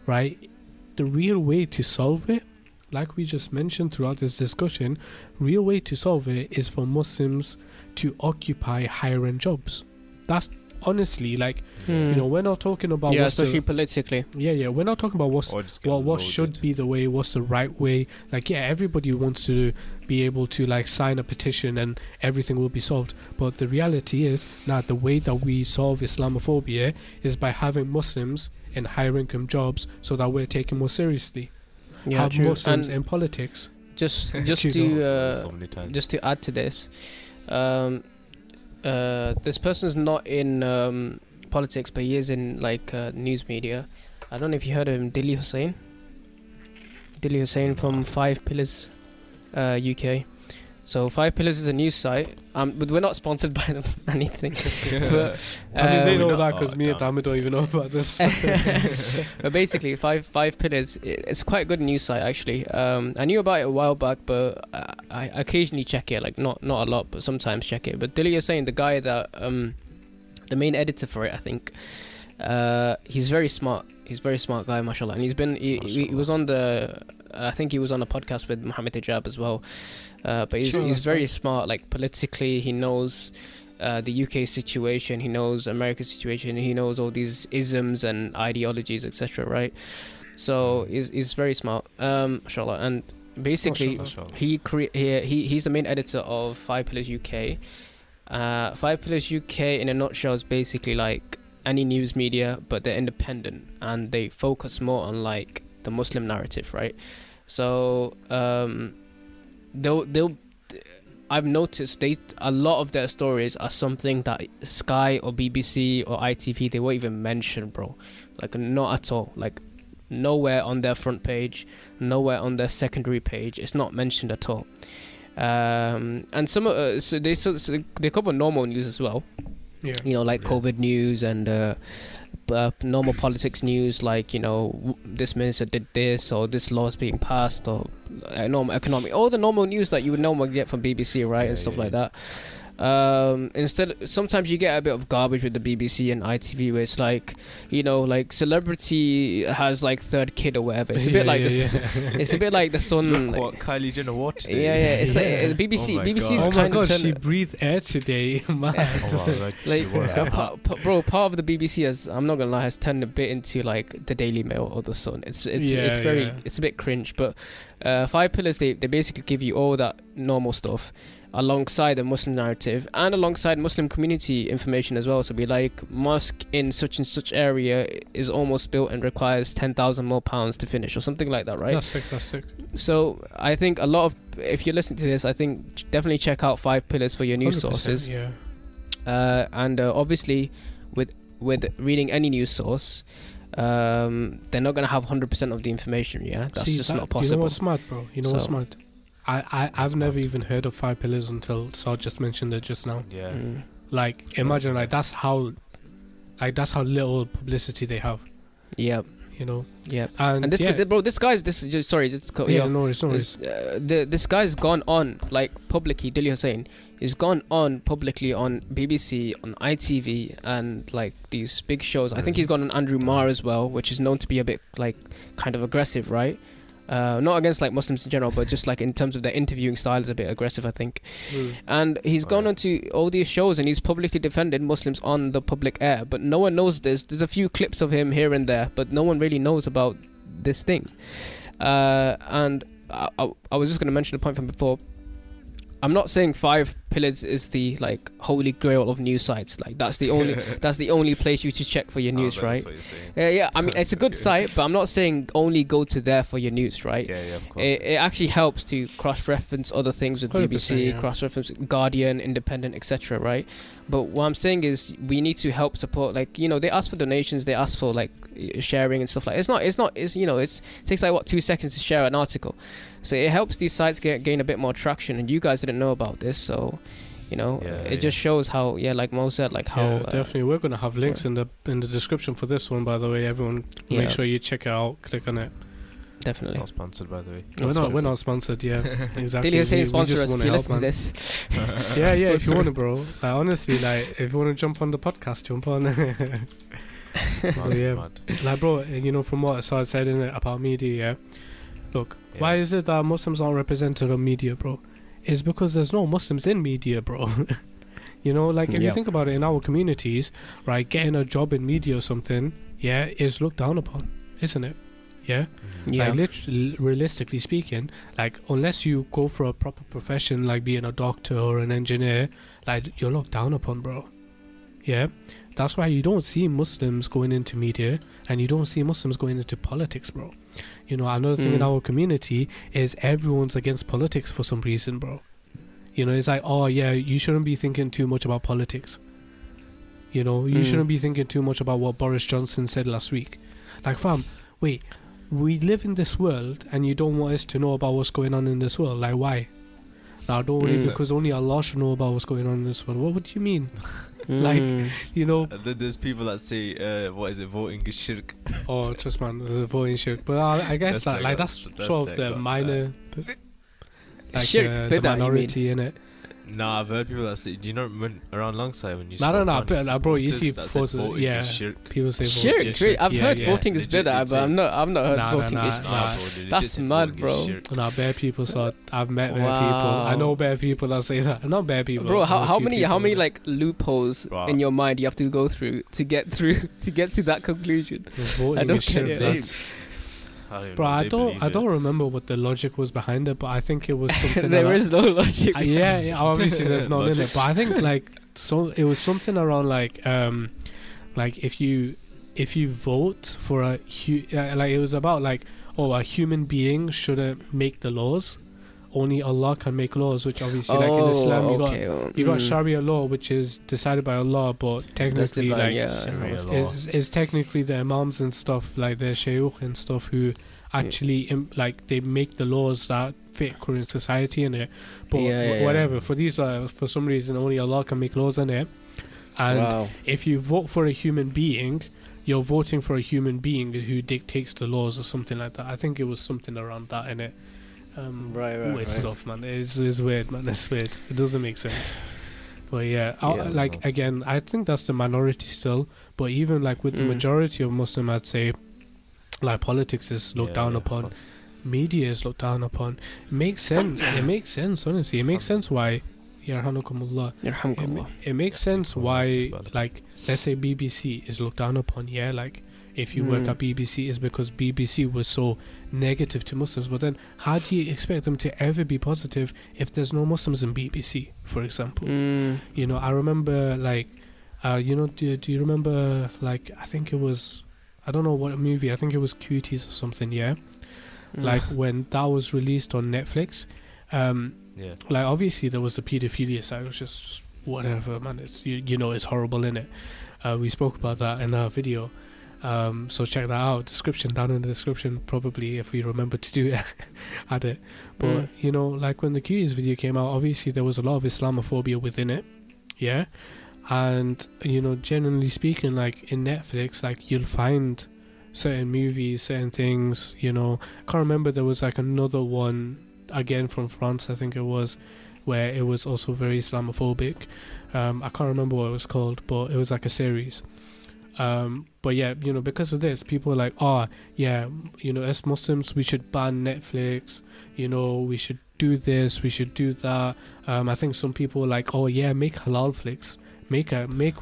right, the real way to solve it, like we just mentioned throughout this discussion, real way to solve it is for Muslims to occupy higher end jobs. That's honestly like you know we're not talking about Hmm. yeah, what's the- especially politically. yeah yeah we're not talking about what's Or just get well what loaded. should be the way what's the right way like yeah everybody wants to be able to like sign a petition and everything will be solved but the reality is now the way that we solve islamophobia is by having muslims in higher income jobs so that we're taken more seriously Yeah, have true. muslims And in politics just *laughs* just to uh, so many times. just to add to this, um, uh, this person's not in um, politics, but he is in like uh, news media. I don't know if you heard of him, Dilly Hussein. Dilly Hussein from Five Pillars, uh, UK. So Five Pillars is a news site. Um, but we're not sponsored *laughs* by them or anything. *laughs* but, i mean they um, know that because oh, me and damn. Don't even know about this *laughs* but basically, five five pillars. i- It's quite a good news site actually. Um, I knew about it a while back, but I, I occasionally check it. Like not not a lot, but sometimes check it. But Dilly Hussein the guy that um, the main editor for it, I think, uh, he's very smart. He's a very smart guy, mashallah. And he's been he, he, he was on the. I think he was on a podcast with Mohammed Hijab as well. Uh, but he's Sure, he's very fine. smart. Like politically, he knows. Uh, the UK situation, he knows America's situation, he knows all these isms and ideologies, etc. Right? So he's, he's very smart, um, mashallah. And basically, he cre- he, he he's the main editor of Five Pillars UK. Uh, Five Pillars UK, in a nutshell, is basically like any news media, but they're independent and they focus more on like the Muslim narrative, right? So um, they'll they'll. I've noticed they a lot of their stories are something that Sky or BBC or ITV they won't even mention, bro. Like not at all. Like nowhere on their front page, nowhere on their secondary page. It's not mentioned at all. Um, and some uh, so they so, so they cover normal news as well. yeah You know, like Yeah. COVID news and uh, p- uh, normal politics news, like you know this minister did this or this law is being passed or uh, normal economic, all the normal news that you would normally get from BBC, right, and stuff yeah, like that. Um, instead, sometimes you get a bit of garbage with the BBC and ITV, where it's like, you know, like celebrity has like third kid or whatever. It's a *laughs* bit Yeah, like yeah, this. yeah. *laughs* It's a bit like the sun. Like- what Kylie Jenner wore yeah, today. yeah. It's like Yeah. uh, *laughs* BBC. Oh my BBC God. is oh my kind god of she breathed air today man Oh, wow, like, like wore uh, that. pa- pa- bro part of the bbc has i'm not gonna lie has turned a bit into like the daily mail or the sun it's it's, Yeah, it's very yeah. it's a bit cringe but uh five pillars they, they basically give you all that normal stuff alongside the muslim narrative and alongside muslim community information as well so be like mosque in such and such area is almost built and requires 10,000 more pounds to finish or something like that right that's sick that's sick so i think a lot of if you're listening to this i think definitely check out five pillars for your news sources yeah uh, and uh, obviously with with reading any news source, um, they're not gonna have hundred percent of the information. Yeah, that's See, just that- not You know possible. what's smart, bro? You know what's smart? I, I, I've never even heard of five pillars until Saad just mentioned it just now. Yeah. Mm. Like, imagine, like, that's how, like, that's how little publicity they have, Yeah, you know? yeah. And, And this, yeah, guy, bro, this guy's this. is Just, sorry, just cut you yeah, off. no worries, no worries. Is, uh, the, this guy's gone on like publicly. Dilly Hussein he's gone on publicly on BBC, on ITV, and like these big shows. I think he's gone on Andrew Marr as well, which is known to be a bit like kind of aggressive, right? Uh, not against like Muslims in general, but just like in terms of their interviewing style is a bit aggressive, I think. Mm. And he's gone Right. on to all these shows and he's publicly defended Muslims on the public air, but no one knows this. There's a few clips of him here and there, but no one really knows about this thing. Uh, and I, I, I was just going to mention a point from before. I'm not saying five pillars is the like holy grail of news sites. Like that's the only *laughs* that's the only place you should check for your Sounds news, like right? that's what. Yeah, yeah. I mean, it's a good *laughs* site, but I'm not saying only go to there for your news, right? Yeah, yeah, of course. It, it actually helps to cross-reference other things with BBC, yeah. cross-reference Guardian, Independent, etc. Right? But what I'm saying is we need to help support. Like you know, they ask for donations, they ask for like sharing and stuff like. It's not. It's not. It's you know. It's it takes like what two seconds to share an article, so it helps these sites get gain a bit more traction. And you guys didn't know about this, so you know, Yeah, it yeah. just shows how yeah, like Mo said, like how yeah, uh, definitely. We're gonna have links in the in the description for this one, by the way. Everyone, Yeah. make sure you check it out. Click on it. Definitely. Not sponsored, by the way. we're not. We're sponsored. not sponsored. Yeah, *laughs* exactly. Dilly We- Hussein sponsor just us if wanna you help, listen to this. *laughs* Yeah, yeah. If you want to, bro. Like honestly, like if you want to jump on the podcast, jump on. *laughs* Mad, But yeah. mad. like, bro, you know, from what Assad said in it about media, yeah. Look, why is it that Muslims aren't represented on media, bro? It's because there's no Muslims in media, bro. you know, like if you think about it, in our communities, right, getting a job in media or something, yeah, is looked down upon, isn't it? Yeah. Mhm. Yeah. Like literally, realistically speaking, like unless you go for a proper profession like being a doctor or an engineer, like you're looked down upon, bro. Yeah, that's why you don't see Muslims going into media and you don't see Muslims going into politics, bro. You know, another thing in Mm. our community is everyone's against politics for some reason, bro. You know, it's like, oh yeah, you shouldn't be thinking too much about politics. You know, you Mm. shouldn't be thinking too much about what Boris Johnson said last week. Like, fam, wait, we live in this world and you don't want us to know about what's going on in this world. Like, why? Now, don't worry Mm. because only Allah should know about what's going on in this world. What would you mean? *laughs* Like- Mm. You know, And there's people that say, uh, what is it, voting is shirk. oh, trust man, the voting shirk. But I, I guess That's that, like like, that's, that's sort of the minor, like Shirk, uh, the that, you mean? minority in it. Nah, I've heard people that say, do you know when around alongside when you No, no, spoke no, on but, uh, bro, you posters see that said voting yeah. is shirk. People say Shirk, voting is really? I've Yeah, heard yeah. voting is Legit, bid'ah, but a- I'm not. I've not heard Nah, voting nah, is. nah, Nah, nah. bro, That's mad, bro. is shirk. No, bare people saw. I've met bare people. I know bad people that say that. Not bad people. Bro, how, how many how many like loopholes Bro. in your mind you have to go through to get through *laughs* to get to that conclusion? voting I don't is get shirk, it. I don't Bro, know I don't. I don't remember what the logic was behind it, but I think it was *laughs* something. there around- is no logic. Uh, yeah, yeah, obviously there's *laughs* none in it, but I think like so it was something around like um like if you if you vote for a hu- uh, like it was about like oh a human being shouldn't make the laws, only Allah can make laws, which obviously like in Islam you got Oh, okay. oh, you got mm. Sharia law which is decided by Allah, but technically divine, like yeah. Is is technically the imams and stuff like the shaykh and stuff who actually Im- like they make the laws that fit current society in it but Yeah, yeah, wh- yeah. whatever for these uh, for some reason only allah can make laws in it and wow. if you vote for a human being you're voting for a human being who dictates the laws or something like that i think it was something around that in it um Right, right, weird right. stuff man it's, it's weird man it's weird it doesn't make sense but yeah, I- Yeah, like that's- again, I think that's the minority still. But even like with the Mm. majority of Muslim, I'd say, like politics is looked Yeah, down yeah, upon, media is looked down upon. It makes sense. it makes sense, honestly. It makes sense why. Yarhamukumullah. It, Yarhamkallah. ma- it makes sense why, like, let's say BBC is looked down upon. Yeah, like if you work Mm. at BBC, is because BBC was so negative to Muslims. But then, how do you expect them to ever be positive if there's no Muslims in BBC, for example? Mm. You know, I remember like, uh, you know, do, do you remember like I think it was, I don't know what movie. I think it was Cuties or something. Yeah, Mm. like when that was released on Netflix. Um, Yeah. like obviously there was the pedophilia side, which is just whatever, man. It's you, you know it's horrible in it. Uh, we spoke about that in our video. Um, so check that out. Description down in the description, probably if we remember to do it, *laughs* add it. But Mm. you know, like when the Cuties video came out, obviously there was a lot of Islamophobia within it, yeah. And you know, generally speaking, like in Netflix, like you'll find certain movies, certain things. You know, I can't remember. There was like another one again from France, I think it was, where it was also very Islamophobic. Um, I can't remember what it was called, but it was like a series. Um, but yeah, you know, because of this, people are like, oh, yeah, you know, as Muslims, we should ban Netflix. You know, we should do this, we should do that. Um, I think some people are like, oh yeah, make halal flicks, make a make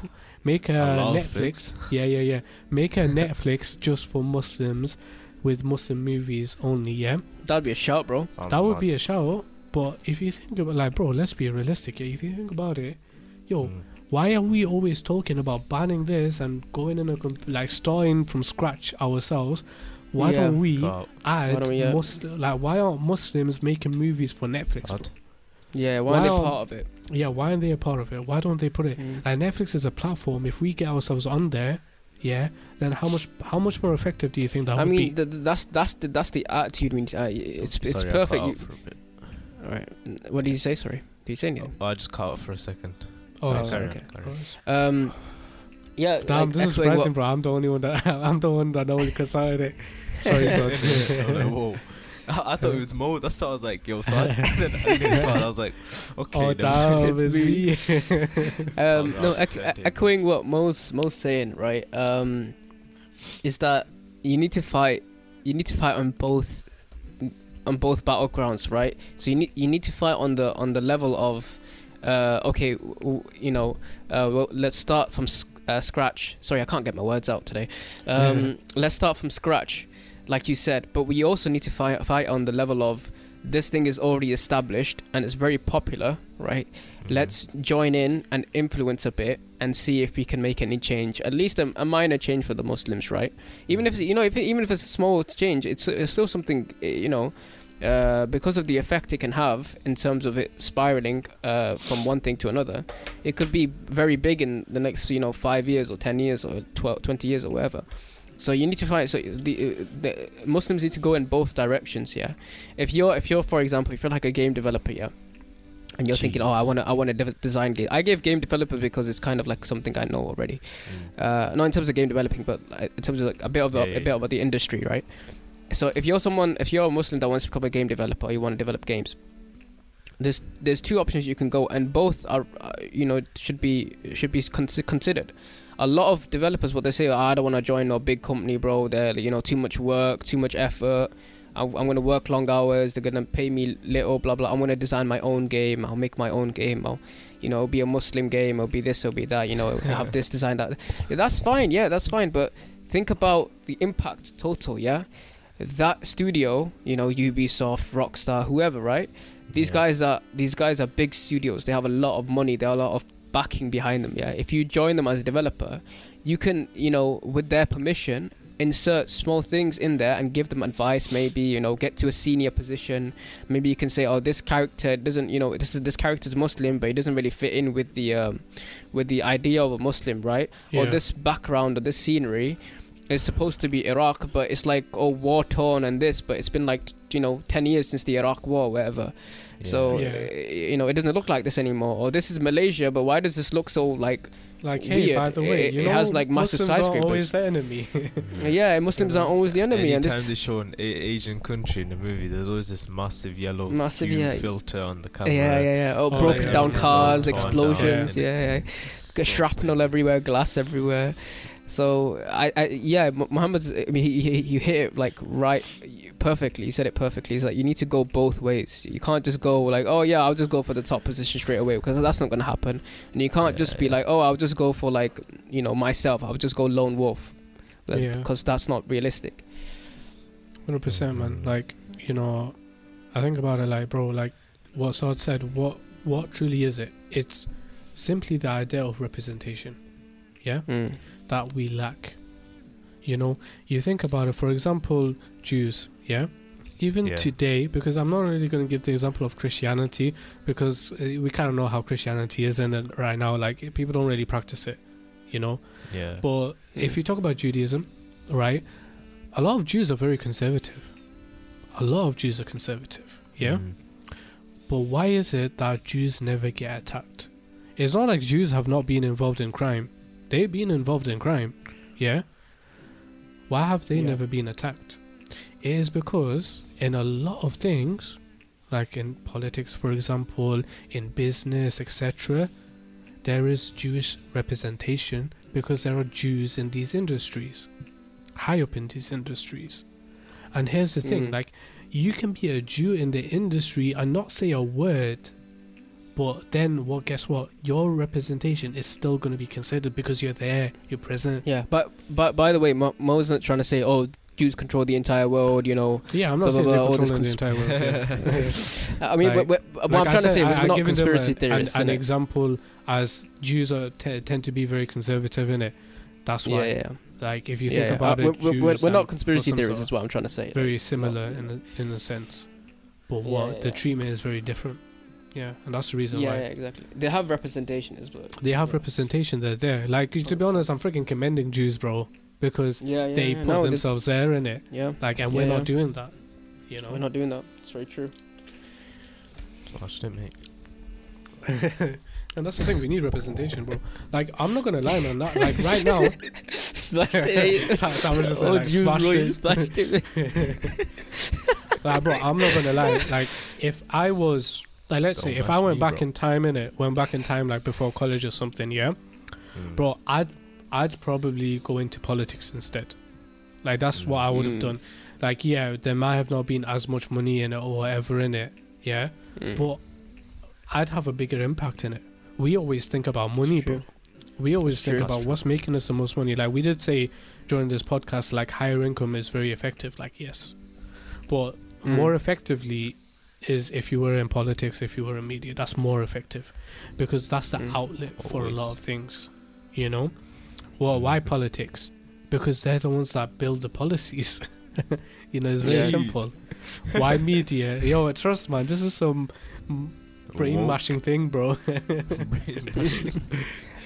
make a Halal Netflix. flicks? Yeah, yeah, yeah. Make a *laughs* Netflix just for Muslims, with Muslim movies only. Yeah, That'd be a shout, bro. Sounds that would mad. be a shout. But if you think about like, bro, let's be realistic. Yeah, if you think about it, yo, Mm. Why are we always talking about banning this and going in a comp- like starting from scratch ourselves? Why Yeah. don't we Got add Why don't we, yeah. Muslim? Like, why aren't Muslims making movies for Netflix? Yeah, why are they part of it yeah why aren't they a part of it? Why don't they put it? Mm. Like Netflix is a platform. If we get ourselves on there, yeah, then how much how much more effective do you think that I would mean, be? th- th- that's that's the that's the attitude. We need to, uh, it's it's Sorry, I perfect. You, for a bit. all right. What did you say? Sorry. Did you say anything? Oh, I just cut out for a second. Oh, oh, carry okay. on. Um, yeah. damn, like, this is echoing what- surprising, bro. I'm the only one that I'm the one that knows considered it. Sorry, *laughs* I'm like, whoa. I, I thought it was Mo. That's why I was like, yo, son. and *laughs* then I knew son. I was like, okay. oh, never damn, *laughs* mind. it's me. Um, Oh, no, God, ec- echoing what Mo's Mo's saying, right? Um, is that you need to fight. You need to fight on both on both battlegrounds, right? So you need you need to fight on the on the level of, uh, okay, w- w- you know, uh, well, let's start from s- uh, scratch. Sorry, I can't get my words out today. Um, let's start from scratch, like you said. But we also need to fight fight on the level of this thing is already established and it's very popular, right? Mhm. let's join in and influence a bit and see if we can make any change at least a, a minor change for the muslims right even if you know if even if it's a small change it's, it's still something eh, you know uh, because of the effect it can have in terms of it spiraling uh, from one thing to another it could be very big in the next you know five years or 10 years or 12 20 years or whatever so you need to find so the, uh, the muslims need to go in both directions yeah if you're if you're for example if you're like a game developer yeah and you're thinking, oh, I want to, I want to de- design game. I gave game developers because it's kind of like something I know already. Mm. Uh, not in terms of game developing, but in terms of like a bit of Yeah, a, yeah, a bit yeah. about the industry, right? So if you're someone, if you're a Muslim that wants to become a game developer, you want to develop games. There's there's two options you can go, and both are, uh, you know, should be should be con- considered. A lot of developers, what they say, oh, I don't want to join a big company, bro. They're you know too much work, too much effort. I- I'm gonna work long hours. They're gonna pay me little, blah blah. I'm gonna design my own game. I'll make my own game. I'll, you know, be a Muslim game. I'll be this I'll be that. You know, *laughs* have this design that. Yeah, that's fine. Yeah, that's fine. But think about the impact total. Yeah, that studio. You know, Ubisoft, Rockstar, whoever. Right. These Yeah. guys are these guys are big studios. They have a lot of money. They have a lot of backing behind them. Yeah. If you join them as a developer, you can, you know, with their permission, insert small things in there and give them advice maybe you know get to a senior position maybe you can say oh this character doesn't you know this is this character's muslim but he doesn't really fit in with the um, with the idea of a muslim right or this background or this scenery is supposed to be iraq but it's like oh war torn and this but it's been like you know 10 years since the iraq war whatever so Yeah. uh, you know it doesn't look like this anymore or this is malaysia but why does this look so like Like, hey, Weird. by the way, It- you it know, has, like, massive Muslims aren't skyscrapers. always the enemy. *laughs* *laughs* yeah muslims aren't always the enemy and this Anytime they show an a- Asian country in a movie, there's always this massive yellow Massive, yeah. filter on the camera. Yeah, yeah, yeah. Oh, Oh, broken yeah, down cars, yeah. explosions. Yeah. Yeah, yeah. Got so shrapnel everywhere, glass everywhere. So I, I yeah, Mu- Muhammad's. I mean, he, he, you hit it like right, perfectly. He said it perfectly. He's like, you need to go both ways. You can't just go like, oh yeah, I'll just go for the top position straight away because that's not gonna happen. And you can't just be yeah. like, oh, I'll just go for like, you know, myself. I'll just go lone wolf, Yeah. because that's not realistic. Hundred percent, man. Like you know, I think about it like, bro, like what Saad said. What what truly is it? It's simply the idea of representation. Yeah, Mm. That we lack. You know, you think about it. For example, Jews. Yeah, even Yeah. today, because I'm not really going to give the example of Christianity because uh, we kind of know how Christianity is in it right now. Like people don't really practice it, you know. Yeah. But if you talk about Judaism, right, a lot of Jews are very conservative. A lot of Jews are conservative. Yeah. Mm. But why is it that Jews never get attacked? It's not like Jews have not been involved in crime. They've been involved in crime. Yeah? Why have they Yeah. never been attacked? It is because in a lot of things, like in politics, for example, in business, etc., there is Jewish representation because there are Jews in these industries, high up in these industries. And here's the thing Mm. like, you can be a Jew in the industry and not say a word, but then what? Guess what? Your representation is still going to be considered because you're there, you're present. Yeah, but but by the way, Mo, Mo's not trying to say, oh, Jews control the entire world. You know, Yeah, I'm Blah, not saying blah, blah, controlling the entire world. yeah. *laughs* I mean, Like- what, what, what Like I'm trying to say is we're not them conspiracy a- an- theorists. An, innit? example as Jews are t- tend to be very conservative in it. That's yeah, why. yeah, Like if you yeah. think yeah. about Uh, it, we're, we're, we're not conspiracy theorists, is what I'm trying to say. very similar well, in a, in a sense, but what yeah, the treatment is very different. Yeah, and that's the reason yeah, why yeah, exactly. They have representation as well. they have yeah. representation. They're there. Like to be honest, I'm freaking commending Jews, bro, because Yeah, yeah. they yeah. put No, they- themselves there in it. Yeah, Like, and Yeah, we're yeah. not doing that. You know. we're not doing that. It's very true. Smashed it, mate. *laughs* and that's the thing. We need representation, bro. Like, I'm not gonna lie on that. Like right now, *laughs* Smashed *laughs* That- that was just Oh, like, Jews, smashed it. smashed it. like, bro, I'm not gonna lie. Like, if I was, like, let's Don't say, if I went me, back bro. in time in it, went back in time, like before college or something, yeah, Mm. bro, I'd, I'd probably go into politics instead. Like, that's what I would have Mm. done. Like, yeah, there might have not been as much money in it or whatever in it, yeah, Mm. but I'd have a bigger impact in it. We always think about money, bro. We always It's think true. about what's making us the most money. Like we did say during this podcast, like higher income is very effective. Like yes, but Mm. more effectively is if you were in politics, if you were in media. That's more effective because that's the Mm. outlet for a lot of things. You know, well, why Mhm. politics? Because they're the ones that build the policies. *laughs* you know, it's very Yeah. simple. why media? *laughs* Yo, trust man, this is some brain Woke. mashing thing, bro. *laughs*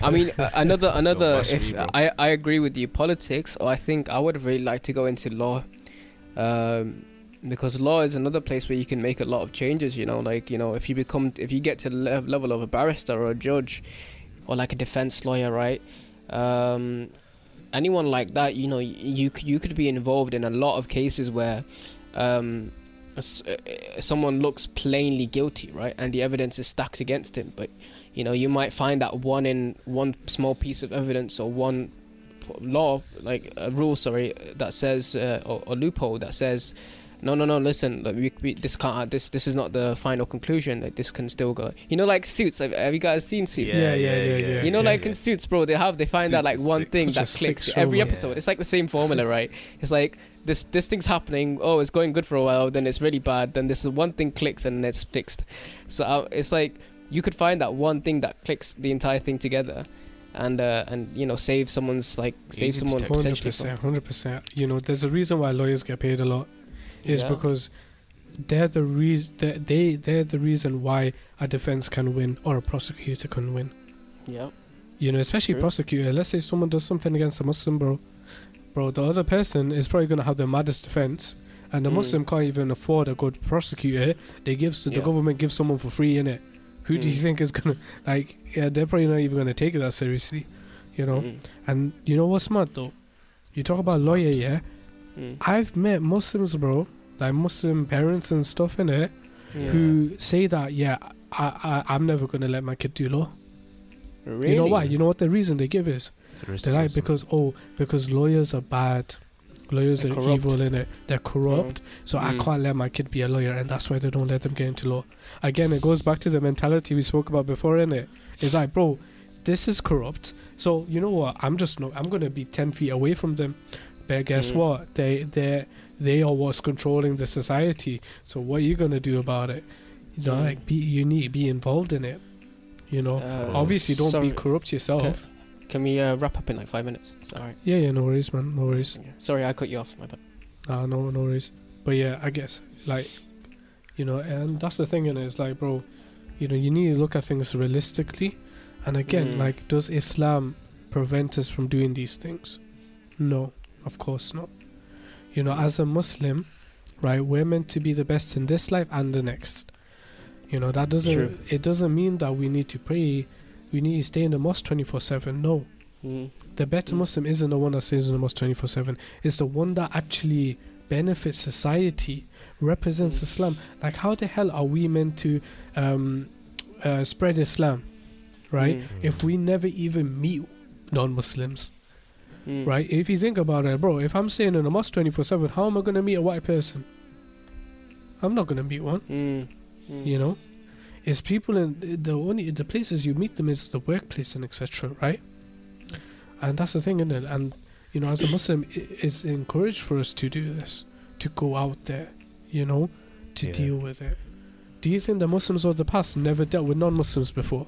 I mean, uh, another another. If me. I I agree with you, politics. Or I think I would really like to go into law, um, because law is another place where you can make a lot of changes. You know, like you know, if you become if you get to the le- level of a barrister or a judge, or like a defense lawyer, right? Um, anyone like that, you know, you you could be involved in a lot of cases where. Um, uh, someone looks plainly guilty, right, and the evidence is stacked against him, but you know you might find that one in one small piece of evidence or one law like a rule sorry that says uh, or, or loophole that says no no no listen like, we, we, this can't this this is not the final conclusion like this can still go you know like suits have, have you guys seen suits Yeah, yeah, yeah, yeah. you know, yeah, like yeah. in Suits, bro, they have they find that Suits like one sick. thing that clicks every man. episode. Yeah. It's like the same formula, right? It's like this this thing's happening. Oh, it's going good for a while, then it's really bad. Then this one thing clicks and it's fixed. So uh, it's like you could find that one thing that clicks the entire thing together, and uh, and you know save someone's like save Easy to someone. hundred percent, hundred percent. You know, there's a reason why lawyers get paid a lot. Is Yeah. because they're the reason they they they're the reason why a defense can win or a prosecutor can win. Yeah. You know, especially True. prosecutor. Let's say someone does something against a Muslim, bro. Bro, the other person is probably gonna have the maddest defense, and the Mm. Muslim can't even afford a good prosecutor. They give the government gives someone for free in it. Who do you Mm. think is gonna like? Yeah, they're probably not even gonna take it that seriously. You know, Mm, and you know what's mad though? You talk about lawyer, yeah. Mm, I've met Muslims, bro, like Muslim parents and stuff in it, yeah. who say that, yeah, I, I, I'm never gonna let my kid do law. really? You know why? You know what the reason they give is? The rest They're like because oh, because lawyers are bad, lawyers They're are corrupt. evil in it. They're corrupt, so I Mm. can't let my kid be a lawyer, and that's why they don't let them get into law. Again, it goes back to the mentality we spoke about before, in it. It's like, bro, this is corrupt. So you know what? I'm just no. I'm gonna be ten feet away from them. But guess Mm. what? They they they are what's controlling the society. So what are you gonna do about it? You know, Mm. like be you need to be involved in it. You know, Uh, obviously don't sorry. be corrupt yourself. Can we uh, wrap up in like five minutes? Alright? Yeah, yeah, no worries, man, no worries. Sorry, I cut you off. My bad. Ah, no, no worries. but yeah, I guess like you know, and that's the thing, and it's like, bro, you know, you need to look at things realistically, and again, Mm. like, does Islam prevent us from doing these things? No, of course not. You know, as a Muslim, right, we're meant to be the best in this life and the next. You know, that doesn't True. it doesn't mean that we need to pray, we need to stay in the mosque twenty four seven. No, Mm. the better Mm. Muslim isn't the one that stays in the mosque 24 7. It's the one that actually benefits society, represents Mm. Islam. Like, how the hell are we meant to um, uh, spread Islam, right? Mm. If we never even meet non Muslims, Mm. right? If you think about it, bro, if I'm staying in a mosque 24 7, how am I going to meet a white person? I'm not going to meet one, Mm. Mm. you know? It's people in the only the places you meet them is the workplace and etc. Right? And that's the thing, isn't it? And you know, as a Muslim, i- it's encouraged for us to do this, to go out there, you know, to Yeah. deal with it. Do you think the Muslims of the past never dealt with non-Muslims before?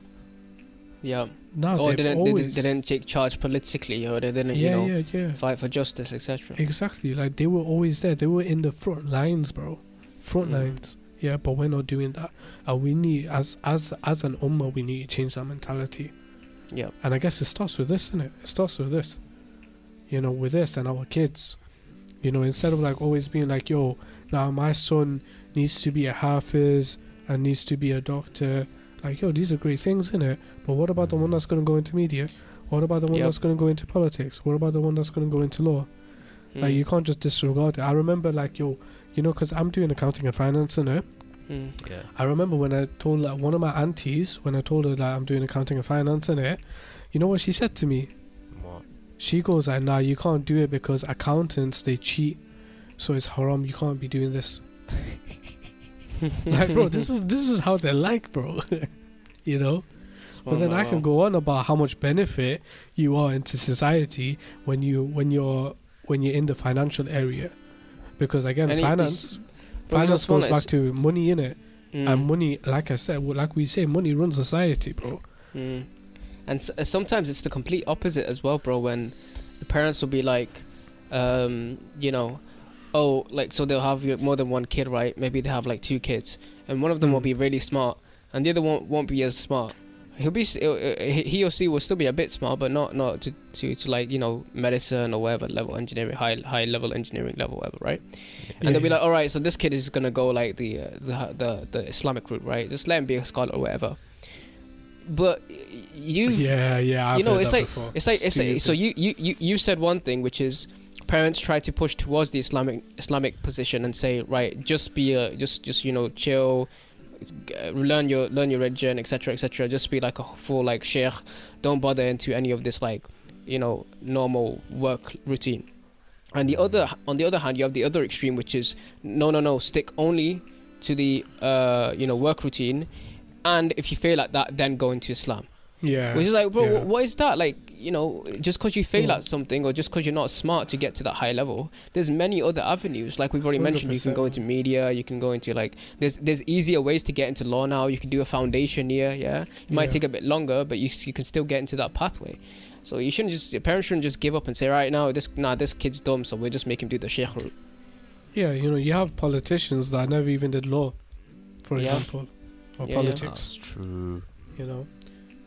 Yeah. No, or Oh, they didn't always. they didn't take charge politically, or they didn't, yeah, you know, yeah, yeah. fight for justice, etc. Exactly. Like they were always there. They were in the front lines, bro. Front Mm. lines. Yeah, but we're not doing that. And we need, as as as an ummah, we need to change that mentality. Yeah. And I guess it starts with this, innit? It It starts with this. You know, with this and our kids. You know, instead of like always being like, yo, now my son needs to be a hafiz and needs to be a doctor. Like, yo, these are great things, innit? But what about the one that's going to go into media? What about the one Yep. that's going to go into politics? What about the one that's going to go into law? Like, Mm. you can't just disregard it. I remember, like, yo, you know, because I'm doing accounting and finance, innit? Mm. Yeah. I remember when I told like, one of my aunties, when I told her that I'm doing accounting and finance in it, you know what she said to me? What? She goes like, nah, you can't do it because accountants, they cheat. So it's haram, you can't be doing this. *laughs* like, bro, this is this is how they're like, bro. *laughs* you know? But then I can go on about how much benefit you are into society when you when you're when you're in the financial area. Because again, And finance But you know finance goes back to money in it. Mm. And money, like I said, like we say, money runs society, bro. Mm. And s- uh, sometimes it's the complete opposite as well, bro. When the parents will be like, um, you know, oh, like so they'll have more than one kid, right? Maybe they have like two kids, and one of them will Mm. be really smart, and the other one won't be as smart. He'll be uh, he or she will still be a bit smart, but not not to, to, to like you know medicine or whatever level engineering, high high level engineering level, whatever, right? and they'll be like, all right, so this kid is gonna go like the uh, the, the the Islamic route, right? Just let him be a scholar or whatever. But you, yeah, yeah, I've you know, heard it's that like before. it's like it's like, so you, you you you said one thing, which is parents try to push towards the Islamic Islamic position and say, right, just be a just just you know chill. Uh, Learn your learn your religion, etc., etc. Just be like a full like sheikh. Don't bother into any of this like, you know, normal work routine. And the other, on the other hand, you have the other extreme, which is no, no, no, stick only to the, uh, you know, work routine, and if you fail at that, then go into Islam. Yeah, Which is like, bro, yeah. what is that? Like, you know, just because you fail Well- at something, or just because you're not smart to get to that high level, there's many other avenues. Like we've already mentioned, you can go into media, you can go into like, there's there's easier ways to get into law now. You can do a foundation year, yeah. It might take a bit longer, but you you can still get into that pathway. So you shouldn't just your parents shouldn't just give up and say, right now this nah this kid's dumb, so we'll just make him do the sheikh route. yeah, you know, you have politicians that never even did law, for Yeah. example, or Yeah, yeah. politics. That's true. you know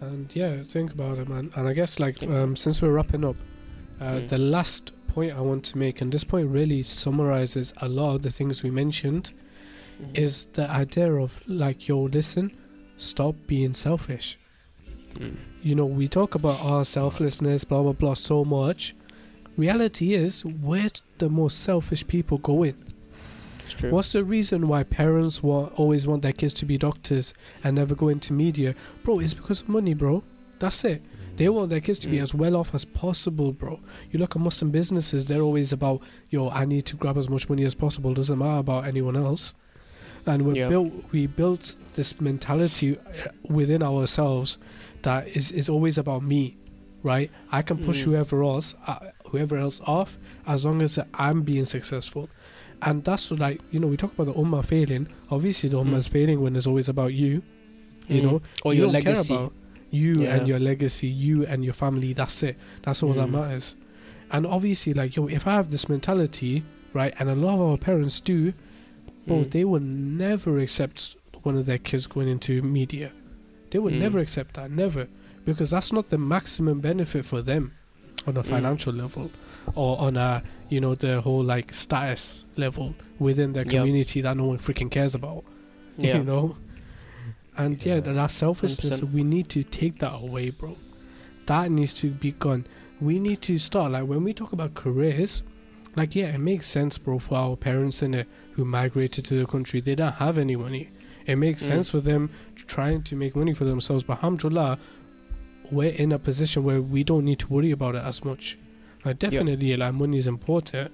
and yeah think about it man and i guess like um, since we're wrapping up uh, Mm. the last point i want to make and this point really summarizes a lot of the things we mentioned is the idea of like yo listen stop being selfish Mm. you know we talk about our selflessness blah blah blah so much reality is where the most selfish people go in It's true. What's the reason why parents want always want their kids to be doctors and never go into media? Bro, it's because of money, bro. That's it. They want their kids to be Mm. as well off as possible, bro. You look at Muslim businesses, they're always about, yo, I need to grab as much money as possible. Doesn't matter about anyone else. And we Yeah. built we built this mentality uh, within ourselves that is is always about me, right? I can push Mm. whoever else, uh, whoever else off as long as I'm being successful and that's like you know we talk about the ummah failing obviously the is Mm. failing when it's always about you you Mm. know or you your legacy. care about you Yeah. and your legacy you and your family that's it that's all that Mm. matters and obviously like yo if i have this mentality right? And a lot of our parents do, bro. Mm. They will never accept one of their kids going into media. They would Mm. never accept that, never, because that's not the maximum benefit for them on a Mm. financial level or on a you know the whole like status level within their Yep. community that no one freaking cares about. *laughs* Yeah. You know. And yeah, Yeah. that that selfishness, 100%. we need to take that away, bro. That needs to be gone. We need to start like when we talk about careers, like yeah, it makes sense, bro, for our parents in it who migrated to the country. They don't have any money. It makes Mm. sense for them trying to make money for themselves. But alhamdulillah, we're in a position where we don't need to worry about it as much. Like definitely, like money is important,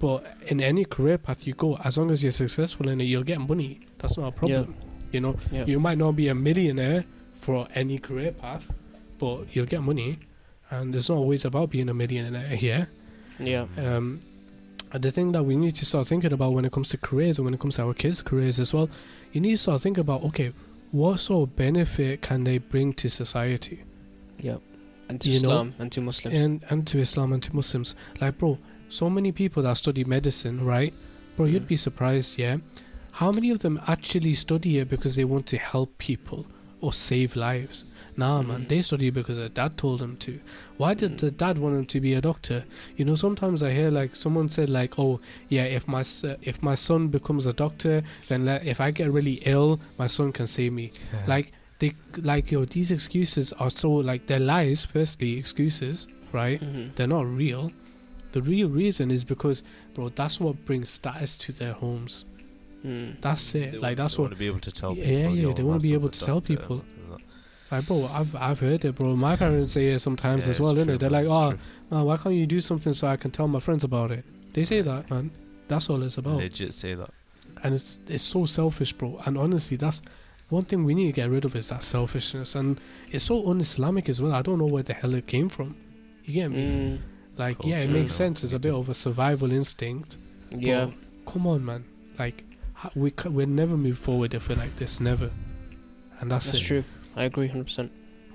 but in any career path you go, as long as you're successful in it, you'll get money. That's not a problem. You know, you might not be a millionaire for any career path, but you'll get money, and it's not always about being a millionaire here. Yeah. Um, the thing that we need to start thinking about when it comes to careers and when it comes to our kids' careers as well, you need to start thinking about okay, what sort of benefit can they bring to society Yeah. And to You know, Islam and to Muslims. and and to Islam and to Muslims? Like, bro, so many people that study medicine, right? Bro, you'd Mm. be surprised, yeah. How many of them actually study it because they want to help people or save lives? Nah, man, Mm. they study it because their dad told them to. Why did Mm. the dad want them to be a doctor? You know, sometimes I hear like someone said like, "Oh, yeah, if my uh, if my son becomes a doctor, then le- if I get really ill, my son can save me." *laughs* Like they like yo, these excuses are so like they're lies. Firstly, excuses, right? Mhm. They're not real. The real reason is because, bro, that's what brings status to their homes. Mm. That's They it. want- like that's what they what want to be able to tell Yeah, people. yeah, "Yo, they wanna be able to tell people. Like, bro, I've I've heard it, bro. My parents say it sometimes Yeah, as it's well, true, innit? They're like, oh, man, why can't you do something so I can tell my friends about it? They say that, man. That's all it's about. legit say that. And it's it's so selfish, bro. And honestly, that's one thing we need to get rid of is that selfishness. And it's so un-Islamic as well. I don't know where the hell it came from. You get me? Mm. Like, yeah, it makes no, sense. It's a bit of a survival instinct. Yeah. But come on, man. Like, we c- we'll never move forward if we're like this. Never. And that's, That's it. true. I agree 100%.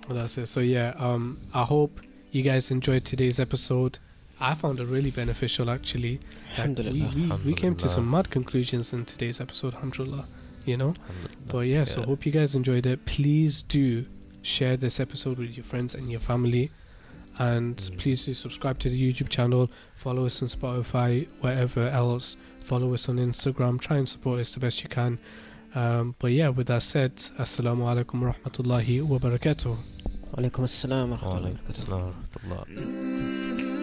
That's it. So yeah, um, I hope you guys enjoyed today's episode. I found it really beneficial actually. Like, we, we, we came to some mad conclusions in today's episode, alhamdulillah. You know? But yeah, so hope you guys enjoyed it. Please do share this episode with your friends and your family. And Mm. please do subscribe to the YouTube channel, follow us on Spotify, wherever else. Follow us on Instagram. Try and support us the best you can. Um, but yeah, with that said, Assalamu alaikum wa rahmatullahi wa barakatuh. Alaikum assalam wa Wa rahmatullahi wa barakatuh. wa rahmatullah.